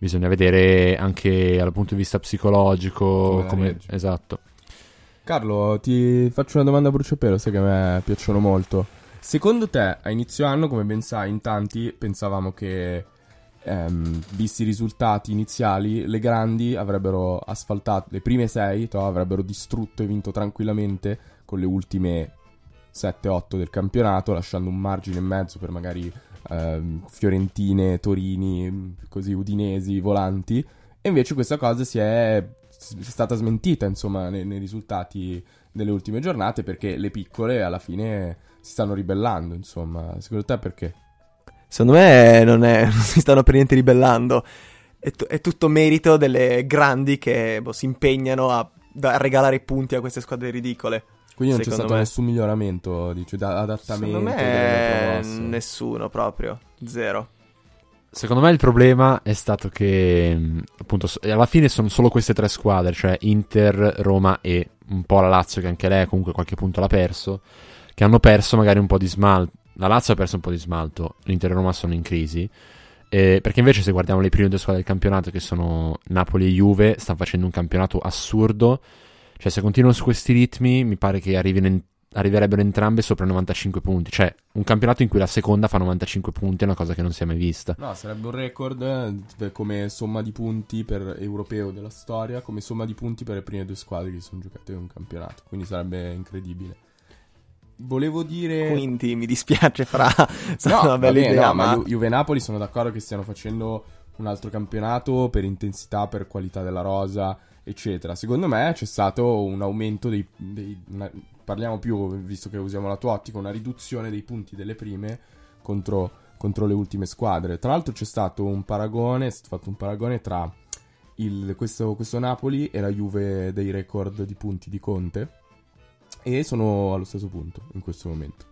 bisogna vedere anche dal punto di vista psicologico
Come
come... Esatto.
Carlo, ti faccio una domanda a bruciapelo, sai che a me piacciono molto. Secondo te, a inizio anno, come ben sai, in tanti pensavamo che, ehm, visti i risultati iniziali, le grandi avrebbero asfaltato, le prime sei, toh, avrebbero distrutto e vinto tranquillamente con le ultime 7-8 del campionato, lasciando un margine in mezzo per magari ehm, Fiorentine, Torini, così Udinesi, volanti. E invece questa cosa si è stata smentita, insomma, nei, nei risultati delle ultime giornate perché le piccole alla fine si stanno ribellando, insomma. Secondo te perché?
Secondo me non, è, non si stanno per niente ribellando. È, t- è tutto merito delle grandi che boh, si impegnano a, a regalare punti a queste squadre ridicole.
Quindi non c'è stato
me.
nessun miglioramento, dice, da adattamento
Secondo me nessuno proprio. Zero.
Secondo me il problema è stato che, mh, appunto, alla fine sono solo queste tre squadre, cioè Inter, Roma e un po' la Lazio, che anche lei comunque qualche punto l'ha perso, che hanno perso magari un po' di smalto. La Lazio ha perso un po' di smalto, l'Inter e Roma sono in crisi. Eh, perché invece se guardiamo le prime due squadre del campionato, che sono Napoli e Juve, stanno facendo un campionato assurdo. Cioè, se continuano su questi ritmi, mi pare che arrivino in- arriverebbero entrambe sopra i 95 punti. Cioè, un campionato in cui la seconda fa 95 punti è una cosa che non si è mai vista.
No, sarebbe un record eh, come somma di punti per europeo della storia, come somma di punti per le prime due squadre che si sono giocate in un campionato. Quindi sarebbe incredibile. Volevo dire.
Quindi mi dispiace, Fra.
No,
una bella
vabbè,
idea,
no,
ma...
Ju- Juve e Napoli sono d'accordo che stiano facendo un altro campionato per intensità, per qualità della rosa, eccetera. Secondo me c'è stato un aumento dei. dei- una- parliamo più, visto che usiamo la tua ottica, una riduzione dei punti delle prime contro, contro le ultime squadre. Tra l'altro c'è stato un paragone, è stato fatto un paragone tra il- questo, questo Napoli e la Juve dei record di punti di Conte. E sono allo stesso punto in questo momento.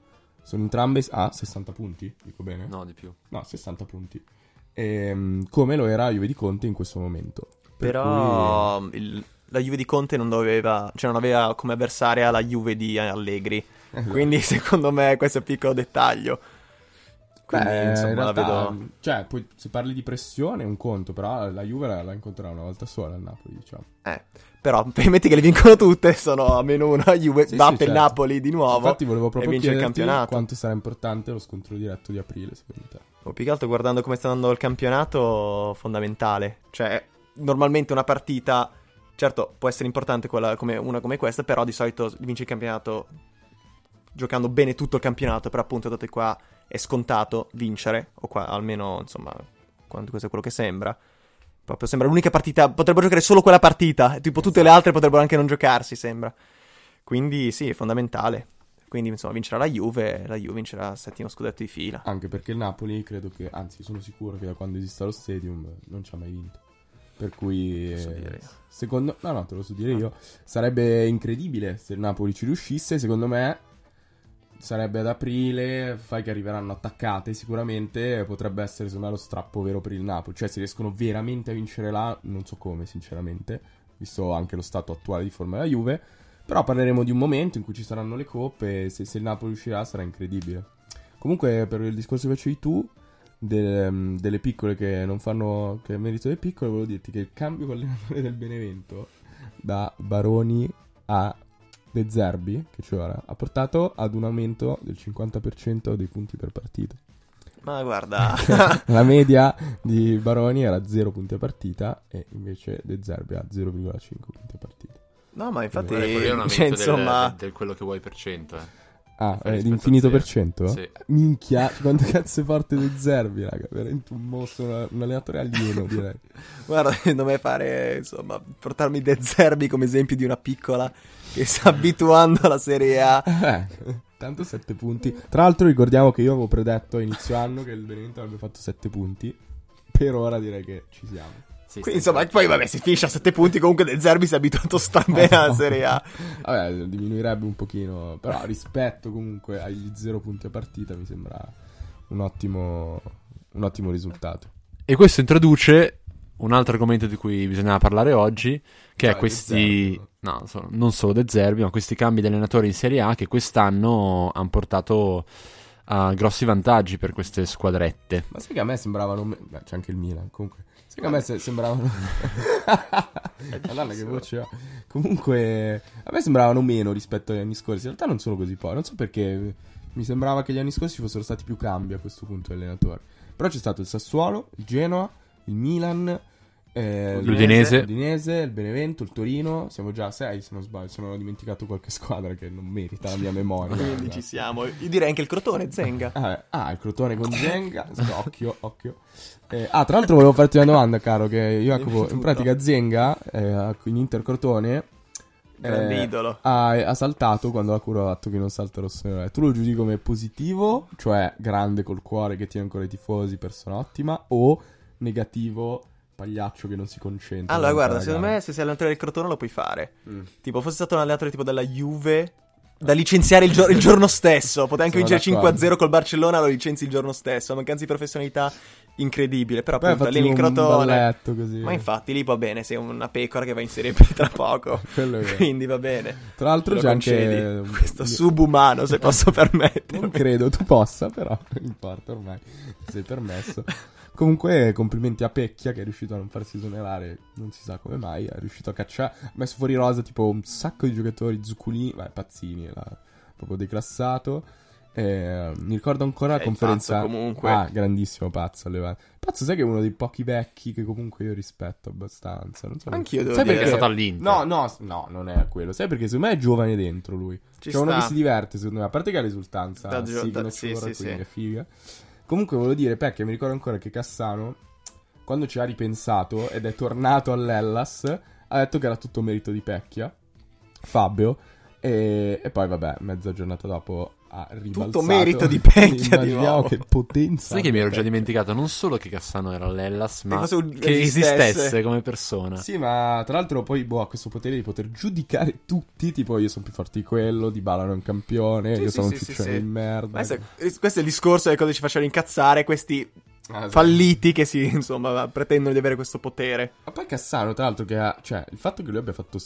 Sono entrambe a 60 punti, dico bene?
No, di più.
No, 60 punti. Ehm, come lo era Juve di Conte in questo momento. Per
Però il- la Juve di Conte non doveva, cioè non aveva come avversaria la Juve di Allegri.
cui- Esatto.
Quindi secondo me questo è un piccolo dettaglio. Quindi
Beh,
insomma
in
la
realtà,
vedo...
cioè, poi se parli di pressione è un conto, però la Juve la, la incontrerà una volta sola al Napoli, diciamo.
Eh, però metti che le vincono tutte, sono a meno una, Juve
Sì,
batte
sì, certo.
Napoli di nuovo.
Infatti volevo proprio
vince il campionato.
quanto sarà importante lo scontro diretto di aprile, secondo te.
O più che altro guardando come sta andando il campionato, fondamentale. Cioè, normalmente una partita, certo, può essere importante quella come, una come questa, però di solito vince il campionato giocando bene tutto il campionato, però appunto dato che qua è scontato vincere, o qua almeno, insomma, questo è quello che sembra. Proprio sembra l'unica partita, potrebbero giocare solo quella partita, tipo tutte le altre potrebbero anche non giocarsi, sembra. Quindi sì, è fondamentale. Quindi, insomma, vincerà la Juve, la Juve vincerà il settimo scudetto di fila.
Anche perché il Napoli credo che, anzi sono sicuro che da quando esiste lo stadium non ci ha mai vinto. Per cui, eh, secondo no, no, te lo so dire io. Sarebbe incredibile se il Napoli ci riuscisse. Secondo me, sarebbe ad aprile. Fai che arriveranno attaccate. Sicuramente potrebbe essere, secondo me, lo strappo vero per il Napoli. Cioè, se riescono veramente a vincere là, non so come, sinceramente, visto anche lo stato attuale di forma della Juve. Però parleremo di un momento in cui ci saranno le coppe. E se, se il Napoli uscirà, sarà incredibile. Comunque, per il discorso che facevi tu, de- delle piccole che non fanno che merito delle piccole, volevo dirti che il cambio con l'allenatore del Benevento da Baroni a De Zerbi, che c'è ora, ha portato ad un aumento del 50% dei punti per partita.
Ma guarda,
La media di Baroni era 0 punti a partita e invece De Zerbi ha 0,5 punti a partita.
no, ma infatti,
quello è un aumento
cioè,
del-
insomma,
del, del quello che vuoi per cento, eh.
Ah,
rispetto
l'infinito per cento?
Sì.
Minchia, quanto cazzo è forte De Zerbi, raga. Veramente un mostro, una- un allenatore alieno, direi.
guarda, me fare, insomma, portarmi De Zerbi come esempio di una piccola che sta abituando alla Serie A.
Eh, tanto 7 punti. Tra l'altro ricordiamo che io avevo predetto a inizio anno che il Benevento avrebbe fatto 7 punti. Per ora direi che ci siamo.
Sì,
Quindi,
sì,
insomma, poi vabbè, si finisce a 7 punti, comunque De Zerbi si è abituato strabene alla Serie A.
Vabbè, diminuirebbe un pochino. Però rispetto comunque agli 0 punti a partita mi sembra un ottimo, un ottimo risultato.
E questo introduce un altro argomento di cui bisognava parlare oggi, che
Cioè,
è questi... No, non solo De Zerbi, ma questi cambi di allenatori in Serie A che quest'anno hanno portato a grossi vantaggi per queste squadrette.
Ma sai che a me sembravano. c'è anche il Milan. Comunque. A me se- sembravano. Madonna, che voce ho. Comunque, a me sembravano meno rispetto agli anni scorsi. In realtà non sono così pochi. Non so perché. Mi sembrava che gli anni scorsi fossero stati più cambi a questo punto di allenatori. Però c'è stato il Sassuolo, il Genoa, il Milan, Eh,
L'Udinese.
l'Udinese, il Benevento, il Torino. Siamo già a 6 se non sbaglio. Se non ho dimenticato qualche squadra che non merita la mia memoria.
Quindi ci siamo. Io direi anche il Crotone, Zenga.
Ah, ah, il Crotone con Zenga. occhio, occhio. Eh, ah, tra l'altro volevo farti una domanda, caro, che Jacopo, in pratica Zenga, eh, in Inter Crotone,
Grande
eh,
idolo.
ha, ha saltato quando la cura ha detto che non salta rosso. Tu lo giudichi come positivo, cioè grande col cuore che tiene ancora i tifosi, persona ottima, o negativo, pagliaccio che non si concentra?
Allora, guarda, secondo
gara?
me se sei allenatore del Crotone lo puoi fare.
Mm.
Tipo, fosse stato un allenatore tipo della Juve, da licenziare il, gio- il giorno stesso. Poteva anche vincere
d'accordo.
5-0 col Barcellona, lo licenzi il giorno stesso. Mancanza di professionalità incredibile. Però
Poi
appunto alleni il Crotone.
così.
Ma infatti lì va bene, sei una pecora che va in Serie B tra poco.
Quello è vero.
Quindi va bene.
Tra l'altro c'è anche...
Questo subumano, se posso permettermi.
Non credo tu possa, però non importa ormai, ti sei permesso. Comunque, complimenti a Pecchia che è riuscito a non farsi esonerare, non si sa come mai, è riuscito a cacciare, ha messo fuori rosa tipo un sacco di giocatori, Zuccolini, beh, Pazzini, era proprio declassato. Eh, mi ricordo ancora la conferenza...
pazzo comunque.
Ah, grandissimo pazzo. allora. Pazzo, sai che è uno dei pochi vecchi che comunque io rispetto abbastanza. Non so
Anch'io devo
sai
dire.
perché
È stato all'Inter.
No, no, no, non è quello. Sai perché secondo me è giovane dentro lui.
Ci
Cioè uno che si diverte, secondo me. A parte che ha risultanza,
Da gio-
sì,
da- sì,
ci vorrà,
sì, sì.
è figa. Comunque volevo dire, Pecchia, mi ricordo ancora che Cassano, quando ci ha ripensato ed è tornato all'Ellas, ha detto che era tutto merito di Pecchia, Fabio, e, e poi vabbè, mezza giornata dopo ha ribalzato.
merito di Pecchia di
Immaginiamo
nuovo.
che potenza.
Sai che mi ero già dimenticato non solo che Cassano era all'Ellas, ma che
esistesse.
esistesse come persona.
Sì, ma tra l'altro poi boh, ha questo potere di poter giudicare tutti, tipo io sono più forte di quello, di Bala non è un campione,
Sì,
io
sì,
sono
sì,
un
sì,
ciccione
sì.
di merda.
Questo è, questo è il discorso delle cose che ci facevano incazzare, questi
Ah,
falliti che si, insomma, pretendono di avere questo potere.
Ma poi Cassano, tra l'altro, che ha, cioè, il fatto che lui abbia fatto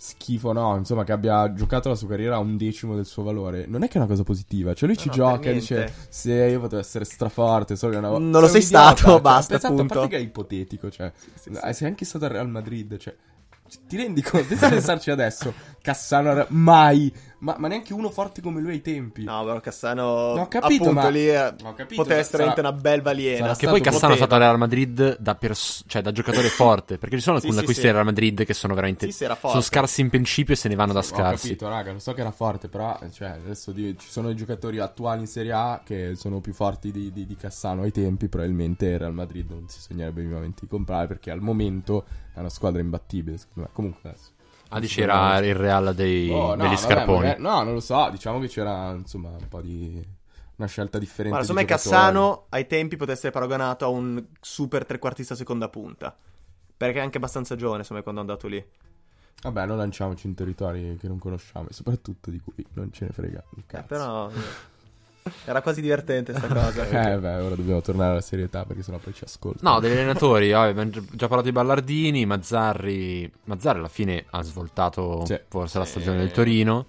schifo, no, insomma, che abbia giocato la sua carriera a un decimo del suo valore, non è che è una cosa positiva. Cioè, lui ci
no,
gioca e dice. Se io potevo essere straforte, solo che una volta.
Non lo sei
idiota,
stato,
cioè,
basta,
esatto,
appunto.
A parte che è ipotetico, cioè,
sì,
eh, sei anche stato al Real Madrid, cioè. Ti rendi conto? Pensa a pensarci adesso. Cassano mai. Ma, ma neanche uno forte come lui ai tempi.
No, però Cassano,
No, ho capito,
appunto,
ma-
lì eh,
Ho capito,
poteva essere
sarà-
una bel baliena.
sarà
Che poi Cassano è
poteva.
stato al Real Madrid da, pers- cioè, da giocatore forte. Perché ci sono
Sì,
alcuni
sì,
acquisti
sì.
del Real Madrid che sono veramente.
Sì, sì, era
sono scarsi in principio e se ne vanno da
Ho
scarsi.
capito, raga, lo so che era forte, però cioè, adesso di- ci sono i giocatori attuali in Serie A che sono più forti di, di- di Cassano ai tempi, probabilmente il Real Madrid non si sognerebbe vivamente di comprare perché al momento è una squadra imbattibile, secondo me. Comunque adesso.
Ah, dici era il Real dei,
Oh, no,
degli
vabbè,
scarponi.
magari- no, non lo so, diciamo che c'era insomma un po' di una scelta differente. Di giocatori.
Cassano ai tempi potesse essere paragonato a un super trequartista seconda punta. Perché è anche abbastanza giovane, insomma, quando è andato lì.
Vabbè, non lanciamoci in territori che non conosciamo e soprattutto di cui non ce ne frega un
Eh,
cazzo.
però era quasi divertente sta cosa.
Eh, beh, ora dobbiamo tornare alla serietà perché sennò poi ci ascolta.
No, degli allenatori, vabbè, abbiamo già- parlato di Ballardini, Mazzarri. Mazzarri alla fine ha svoltato
Sì.
forse la
Sì.
stagione del Torino.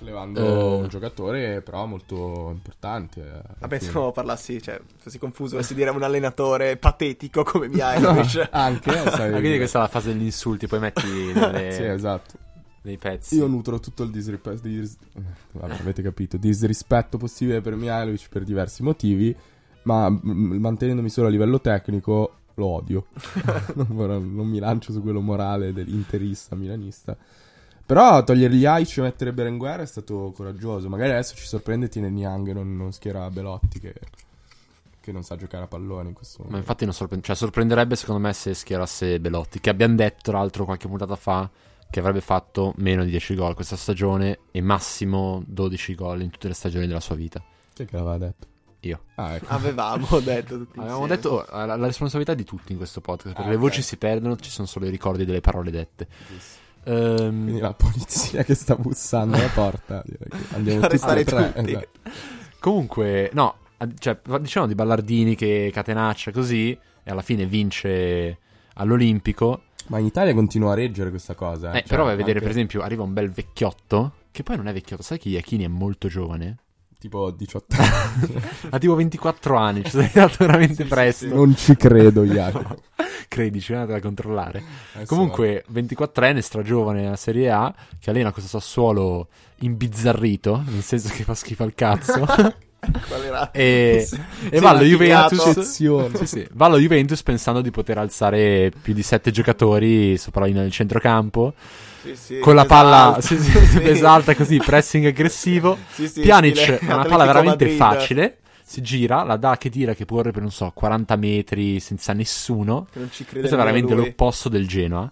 Levando
Eh.
un giocatore però molto importante. eh,
Vabbè, se parlassi, cioè, fossi confuso, volessi dire un allenatore patetico come Mihailovic.
Anche, sai,
Ah, quindi questa è la fase degli insulti, poi metti delle-
Sì, esatto.
Dei pezzi.
Io nutro tutto il disrispetto. dis- Vabbè, avete capito. Disrispetto possibile per Mihailovic per diversi motivi. Ma m- mantenendomi solo a livello tecnico, lo odio. non, vorrò- non mi lancio su quello morale dell'interista milanista. Però togliergli Aic e mettere Berenguer è stato coraggioso. Magari adesso ci sorprende e tiene Niang e non, non schiera Belotti che, che non sa giocare a pallone in questo
Ma
momento.
infatti non sorpre- cioè, sorprenderebbe secondo me se schierasse Belotti, che abbiamo detto tra l'altro qualche puntata fa che avrebbe fatto meno di 10 gol questa stagione e massimo 12 gol in tutte le stagioni della sua vita.
Chi è che l'aveva detto?
Io.
Ah, ecco.
Avevamo detto tutti
Avevamo
insieme.
detto oh, la, la responsabilità di tutti in questo podcast, perché
Ah,
le
ok.
voci si perdono, ci sono solo i ricordi delle parole dette. Ehm,
Quindi la polizia che sta bussando alla porta. direi che Andiamo tutti e tre.
tutti.
esatto.
Comunque, no, cioè, diciamo di Ballardini che catenaccia così e alla fine vince all'Olimpico.
Ma in Italia continua a reggere questa cosa.
Eh,
eh.
però vai a
Cioè,
vedere,
anche
per esempio, arriva un bel vecchiotto, che poi non è vecchiotto, sai che Iachini è molto giovane?
Tipo 18 anni.
Ha tipo 24 anni, ci sei arrivato veramente presto.
non ci credo, Jacopo.
Credici, andate a controllare.
Adesso
Comunque, 24enne, stragiovane nella Serie A, che allena questo Sassuolo imbizzarrito, nel senso che fa schifo al cazzo.
Qual era?
E,
Sì,
e va allo. Juventus. Sì, sì. Va allo Juventus pensando di poter alzare più di sette giocatori sopra nel centrocampo.
Sì, sì,
con la
esatto.
palla sì, sì,
Sì.
esalta così, pressing aggressivo.
Sì, sì,
Pjanic
stile
è una palla veramente
Madrid.
facile. Si gira, la dà che tira che corre per non so 40 metri senza nessuno.
Che non ci crede
Questo è veramente
lui.
l'opposto del Genoa.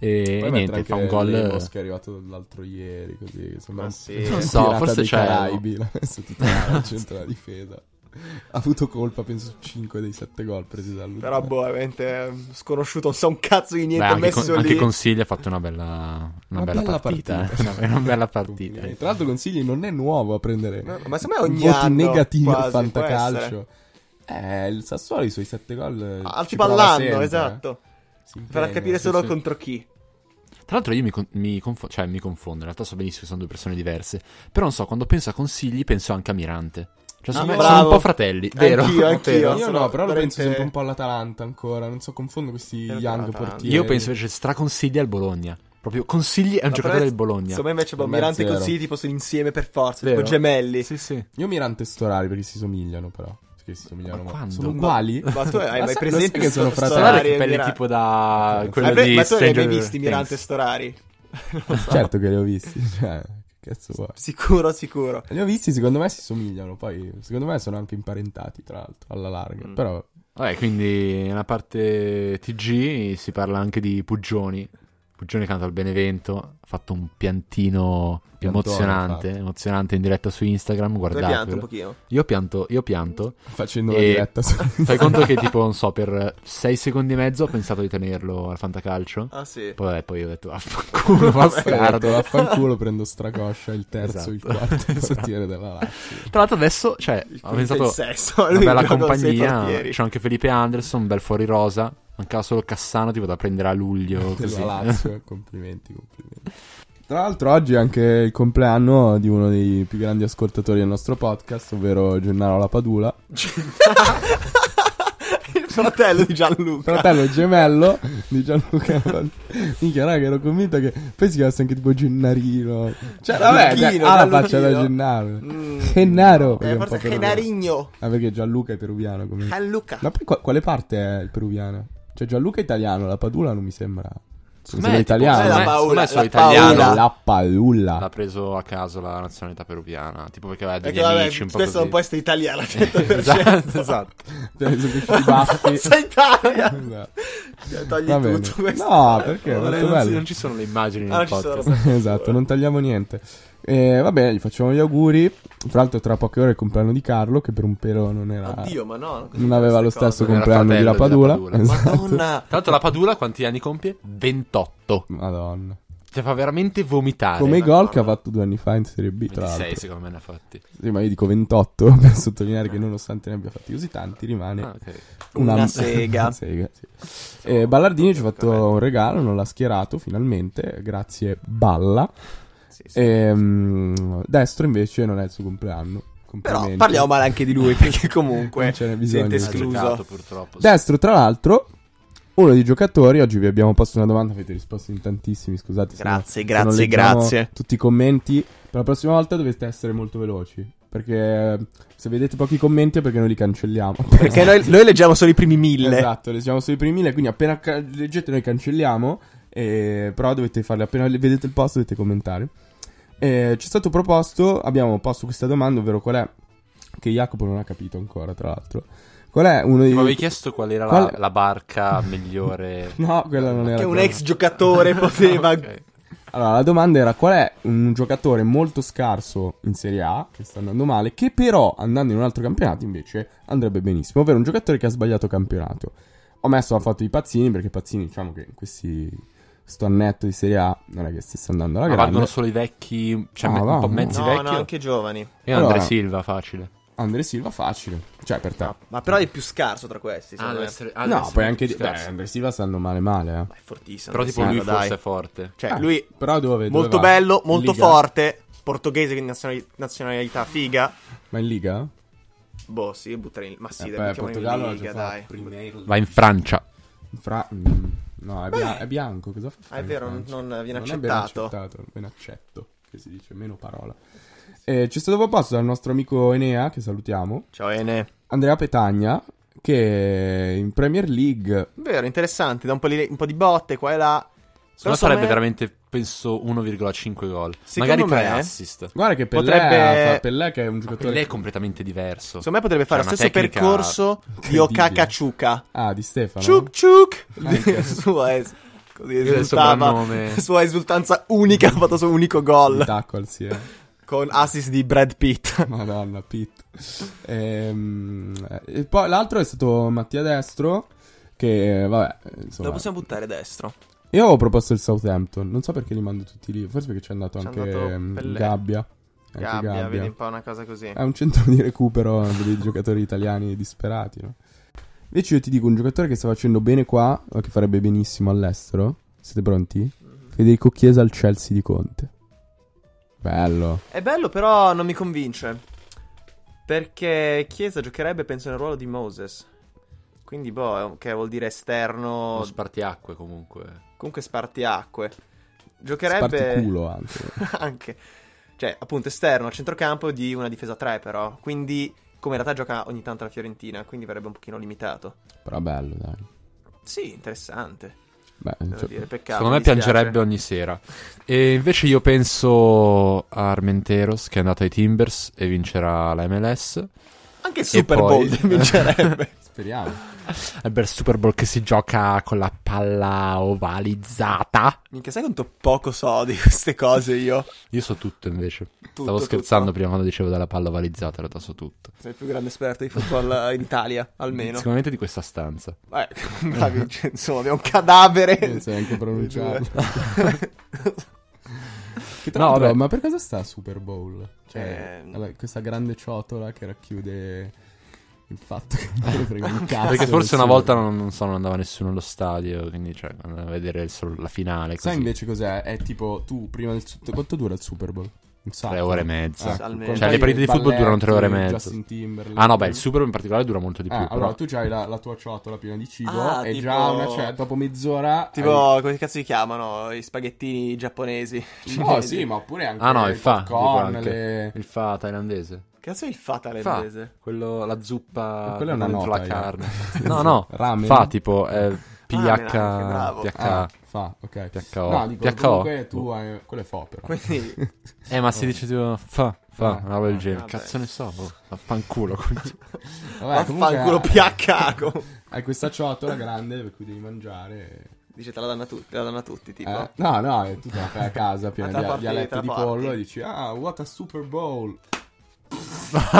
E, e niente, fa un gol.
Lemos che è arrivato l'altro ieri, così. Sembra
Ah, sì. Non
so, forse c'è-
Caraibi, l'ha messo titolare al centro della difesa. Ha avuto colpa, penso, su 5 dei 7 gol presi da lui.
Però, boh, veramente eh, sconosciuto, non sa un cazzo di
Beh,
niente,
anche,
messo
con,
lì.
anche Consigli ha fatto una bella, una
Una
bella
bella
partita.
partita.
eh. Una bella partita.
Tra l'altro, Consigli non è nuovo a prendere
No, ma secondo me ogni
voti
anno
negativi
quasi,
al fantacalcio. Eh, il Sassuolo i suoi 7 gol.
Ah,
ci
tipo all'anno,
sempre,
esatto.
eh. Si
Per
impegna,
capire
sì,
solo
sì.
contro chi.
Tra l'altro io mi, mi confo- cioè, mi confondo, in realtà so benissimo che sono due persone diverse, però non so, quando penso a consigli penso anche a Mirante. Cioè, secondo
Ah,
me sono un po' fratelli, vero?
Anch'io, anch'io.
Vero?
Io
sono
no, però lo
veramente-
penso sempre un po' all'Atalanta ancora. Non so, confondo questi
Sempre
young
all'Atalanta.
portieri.
Io penso invece straconsigli al Bologna. Proprio consigli è un
No,
giocatore del Bologna.
Secondo me invece boh, Mirante e. Consigli tipo sono insieme per forza,
Vero?
tipo gemelli.
Sì, sì.
Io Mirante e Storari perché si somigliano, però. Perché si somigliano
Ma quando?
Sono
Ma-
uguali?
Ma tu hai
Ma
mai presente
che sono fratelli?
Mirante?
tipo da
Ma
quello
Ma,
di
ma tu li hai mai visti Mirante e. Storari?
Certo che li ho visti. Cioè, che cazzo vuoi?
Sicuro, sicuro.
Li ho visti, secondo me si somigliano. Poi, secondo me sono anche imparentati, tra l'altro, alla larga.
Mm.
Però,
Vabbè, quindi nella parte TG si parla anche di Puggioni. Puggioni canta al Benevento, ha fatto un piantino
Piantone,
emozionante,
infatti.
emozionante in diretta su Instagram,
Tu hai pianto un pochino.
Io pianto, io pianto.
facendo la diretta su...
Fai conto che tipo, non so, per 6 secondi e mezzo ho pensato di tenerlo al fantacalcio.
Ah sì.
Poi, vabbè, poi ho detto, vaffanculo, bastardo.
Vaffanculo, prendo Stracoscia, il terzo, il
Esatto.
quarto
Esatto.
portiere della Lazio.
Tra l'altro adesso, cioè,
Il
ho pensato
il sesto.
una bella
sei
compagnia, c'è anche Felipe Anderson, un bel fuori rosa, mancava solo Cassano tipo da prendere a luglio, così.
della Lazio. complimenti, complimenti. Tra l'altro oggi è anche il compleanno di uno dei più grandi ascoltatori del nostro podcast, ovvero Gennaro Lapadula,
Il fratello di Gianluca.
fratello gemello di Gianluca. Minchia, raga, ero convinto che poi si chiamasse anche tipo Gennarino. Cioè, vabbè,
Gianluchino,
ha la faccia da. Gennaro.
Mm.
Gennaro,
Eh, forse. Genarigno.
Ah, perché Gianluca è peruviano come...
Gianluca.
Ma poi qua- quale parte è il peruviano? Cioè Gianluca è italiano, la Padula non mi sembra...
Me, tipo,
italiano.
me-
La la
italiano.
La Padula.
L'ha preso a caso la nazionalità peruviana, tipo perché aveva degli
Perché vabbè,
amici un po'
questo
così.
non può essere italiano al 100%.
esatto, esatto.
Cioè.
Sei Italia.
Esatto.
Togli
Va bene.
tutto questo.
No, perché è
Non, non ci sono le immagini
Ah,
nel
ci sono.
podcast.
esatto, non tagliamo niente. Va bene, gli facciamo gli auguri. Tra l'altro, tra poche ore è il compleanno di Carlo, che per un pelo non era.
Oddio, ma no.
non aveva lo stesso
era
compleanno di La
di
Padula.
Lapadula.
Esatto.
Madonna.
Tra l'altro la Padula quanti anni compie? 28.
Madonna.
Ti fa veramente vomitare.
Come i gol che ha fatto due anni fa in Serie B, tra
26
l'altro.
secondo me ne ha fatti.
Sì, ma io dico 28 per sottolineare che nonostante ne abbia fatti così tanti, rimane
Ah, ok.
Una sega.
una sega, sì. Eh, Ballardini ci ha fatto un regalo, non l'ha schierato finalmente, grazie Balla.
Sì, sì.
Ehm, Destro invece non è il suo compleanno.
Però parliamo male anche di lui, perché comunque
Non ce n'è bisogno.
sente
Ha
Ha
escluso.
giocato.
Destro, tra l'altro, uno dei giocatori, oggi vi abbiamo posto una domanda, avete risposto in tantissimi, scusate. se no-
Grazie,
se non
grazie, grazie.
Tutti i commenti. Per la prossima volta dovete essere molto veloci. Perché se vedete pochi commenti è perché noi li cancelliamo.
Perché noi, noi leggiamo solo i primi mille.
Esatto, leggiamo sui primi mille, quindi appena ca- leggete noi cancelliamo, eh, però dovete farle, appena vedete il post dovete commentare. Eh, ci è stato proposto, abbiamo posto questa domanda, ovvero qual è, che Jacopo non ha capito ancora tra l'altro, qual è uno dei...
Mi avevi chiesto qual era
Qual-
La, la barca migliore.
No, quella non era...
Che un ex giocatore poteva.
Ok.
Allora, la domanda era qual è un giocatore molto scarso in Serie A, che sta andando male, che però andando in un altro campionato invece andrebbe benissimo, ovvero un giocatore che ha sbagliato campionato. Ho messo la foto di Pazzini perché Pazzini, diciamo che in questi sto annetto di Serie A non è che stesse andando alla
Ma
grande.
valgono solo i vecchi, cioè
Ah,
un po' mezzi
No,
vecchi.
no, anche giovani.
E
Allora-
Andre Silva, facile.
Andre Silva facile, cioè per te.
No, ma però è il più scarso tra questi. secondo me.
no, poi anche di... Beh, Andre Silva stanno male male, eh.
Ma è fortissimo.
Però tipo
Sì,
lui
dai.
forse è forte.
Cioè,
Eh,
lui
Però dove? dove
molto
va?
bello,
In
molto
Liga?
forte. Portoghese, quindi nazionali- nazionalità figa.
Ma in Liga?
Boh, sì, buttare in. Ma sì,
Eh,
dai,
beh, Portogallo
in Liga, dai.
prima.
Va in Francia.
Fra... mm, No, è, bia- è bianco, cosa fa?
Ah, è vero, non- non viene
Non è ben
accettato.
accettato, ben accetto, che si dice, meno parola. E ci è stato proposto dal nostro amico Enea, che salutiamo,
Ciao Ene.
Andrea Petagna, che in Premier League...
Vero, interessante, da un po' di, un po' di botte qua e là. Però
farebbe
me-
veramente, penso, 1,5 gol.
Secondo
Magari 3
me-
assist.
Guarda che Pellè,
Potrebbe-
fa- Pellè che è un giocatore...
Lei è completamente diverso.
Secondo me potrebbe fare
Cioè,
lo
una
stesso
tecnica
percorso di. Okaka Chuka.
Ah, di Stefano?
Ciuk ciuk!
Anche.
sua es- così esultava. Sua esultanza unica, ha fatto il suo unico gol.
tackle, sì, eh.
Con assist di Brad Pitt.
Madonna, Pitt. Ehm, e poi l'altro è stato Mattia Destro, che, vabbè, insomma...
Lo possiamo buttare destro.
Io avevo proposto il Southampton, non so perché li mando tutti lì, forse perché c'è andato
C'è
anche
andato
ehm. Gabbia. Anche
Gabbia,
Gabbia.
vedi un po' una cosa così.
È un centro di recupero dei giocatori italiani disperati, no? Invece io ti dico un giocatore che sta facendo bene qua, ma che farebbe benissimo all'estero. Siete pronti?
Mhm.
Federico Chiesa al Chelsea di Conte. Bello.
È bello, però non mi convince. Perché Chiesa giocherebbe, penso, nel ruolo di Moses. Quindi, boh, che vuol dire esterno.
Uno spartiacque comunque.
Comunque spartiacque. Giocherebbe.
Sparticulo anche.
anche. Cioè, appunto, esterno a centrocampo di una difesa 3, però. Quindi, come in realtà gioca ogni tanto la Fiorentina, quindi verrebbe un pochino limitato.
Però bello, dai.
Sì, interessante.
Beh, cioè,
dire, peccato.
Secondo me piangerebbe ogni sera. E invece io penso a Armenteros che è andato ai Timbers e vincerà la MLS.
Anche il Super
poi-
Bowl vincerebbe.
speriamo.
È per Super Bowl che si gioca con la palla ovalizzata.
Minchia, sai quanto poco so di queste cose io?
Io so tutto invece.
Tutto,
Stavo scherzando
tutto.
prima quando dicevo della palla ovalizzata, in realtà so tutto.
Sei il più grande esperto di football in Italia, almeno.
Sicuramente di questa stanza.
Beh, bravi, cioè, insomma, abbiamo un cadavere.
Non sai neanche pronunciarlo. Che tra
No, vabbè.
ma per cosa sta Super Bowl? Cioè,
Eh,
questa grande ciotola che racchiude il fatto che non me ne frega un cazzo.
Perché forse una volta non, non so, non andava nessuno allo stadio, quindi cioè, andava a vedere solo la finale.
Sai
Così.
invece cos'è? È tipo tu prima del quanto dura il Super Bowl? Sacco.
Tre ore e mezza.
Ecco, quando
Cioè, le
hai
partite di football durano tre ore e mezza. Ah no, beh, il Super Bowl in particolare dura molto di più.
Eh,
però...
allora tu c'hai la, la tua ciotola piena di cibo
Ah,
e
tipo-
già una, cioè, dopo mezz'ora
Tipo,
hai-
come cazzo si chiamano? I spaghettini giapponesi.
No,
cinesi.
sì, ma oppure anche
Ah no, il fa,
popcorn,
dico anche.
le-
il fa thailandese.
Cazzo è il fa
Fa,
thailandese?
quello, la zuppa
Quella è una nota,
la carne. No, no,
Ramen?
fa tipo eh, PH,
bravo.
PH,
Ah, fa, ok.
PHO.
No, dico,
PHO.
comunque tu hai... Quello è fo, però.
Quindi,
Eh, ma si dice tipo fa, fa,
Ah,
una roba del
ah,
genere. Cazzo ne so, boh, vaffanculo.
Vabbè,
vaffanculo PH.
Hai questa ciotola grande per cui devi mangiare...
Dice, te la danno a tutti, te la danno a tutti, tipo.
Eh? No, no, è tutta la fai a casa piena
Ah, te
di, di alette
te la
di
porti.
pollo e dici, ah, what a Super Bowl.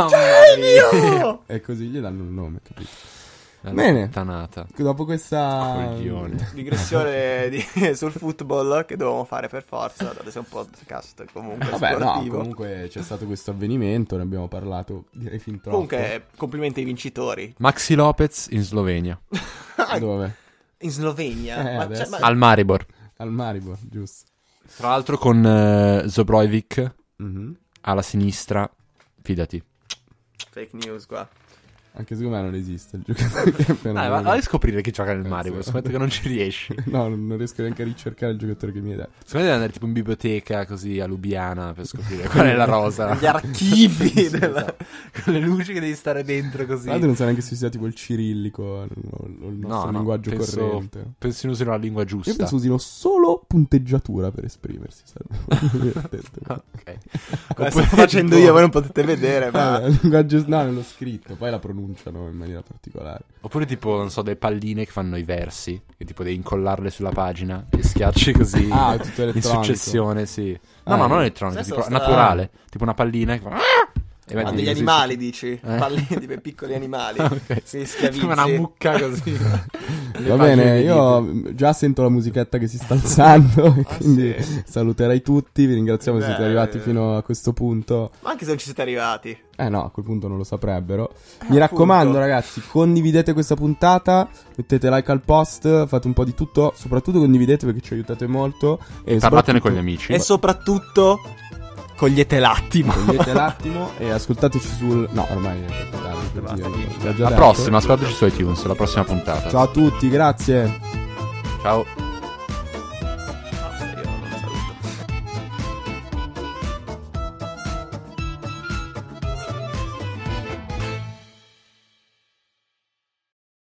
Genio!
E così gli danno un nome, capito?
È
Bene.
una puttanata.
Dopo questa...
Coglione.
Digressione di- sul football che dovevamo fare per forza, che sei un podcast comunque
Vabbè, no,
sportivo.
comunque c'è stato questo avvenimento, ne abbiamo parlato, direi fin troppo.
Comunque, complimenti ai vincitori.
Maxi Lopez in Slovenia,
Dove?
In Slovenia.
Eh,
ma,
adesso.
cioè, ma-
al Maribor.
Al Maribor, giusto.
Tra l'altro con eh, Zobrovic
Mhm.
alla sinistra, fidati.
Fake news qua.
Anche secondo me non esiste il giocatore che è appena
Dai,
venuto.
vai a scoprire chi gioca nel
Eh,
Maribor,
sì.
scommetto che non ci riesci.
No, non riesco neanche a ricercare il giocatore che mi hai detto.
Secondo me devi andare tipo in biblioteca così a Lubiana per scoprire qual è la rosa.
Gli archivi della...
Esatto. Con le luci che devi stare dentro così.
L'altro non so neanche se sia tipo il cirillico o il nostro
No, no,
linguaggio
penso-
corrente.
Penso usino la lingua
Io
giusta.
penso usino solo punteggiatura per esprimersi.
Ok.
Come sto facendo io, voi non potete vedere, ma...
Eh, il linguaggio no, nello scritto, poi la pronunciano in maniera particolare.
Oppure tipo, non so, delle palline che fanno i versi, che tipo devi incollarle sulla pagina e schiacci così
Ah,
in successione, sì. No,
Ah,
no, non elettronico, tipo
sta-
naturale, tipo una pallina che fa... E
Ma
metti
degli animali,
su-
dici?
Eh?
Palline di quei piccoli animali.
Ok.
Sì, schiavizzi.
Come una mucca così.
Va bene, io già sento la musichetta che si sta alzando, e
Ah,
quindi
sì?
saluterai tutti, vi ringraziamo se siete
Beh,
arrivati
eh.
fino a questo punto.
Ma anche se non ci siete arrivati.
Eh no, a quel punto non lo saprebbero. Mi
appunto.
raccomando ragazzi, condividete questa puntata, mettete like al post, fate un po' di tutto, soprattutto condividete perché ci aiutate molto. E
Parlatene con gli amici.
E soprattutto, cogliete l'attimo.
Togliete l'attimo e ascoltateci sul... No, ormai è tardi
Basta,
La prossima, ascoltateci su iTunes, la prossima puntata.
Ciao a tutti, grazie.
Ciao.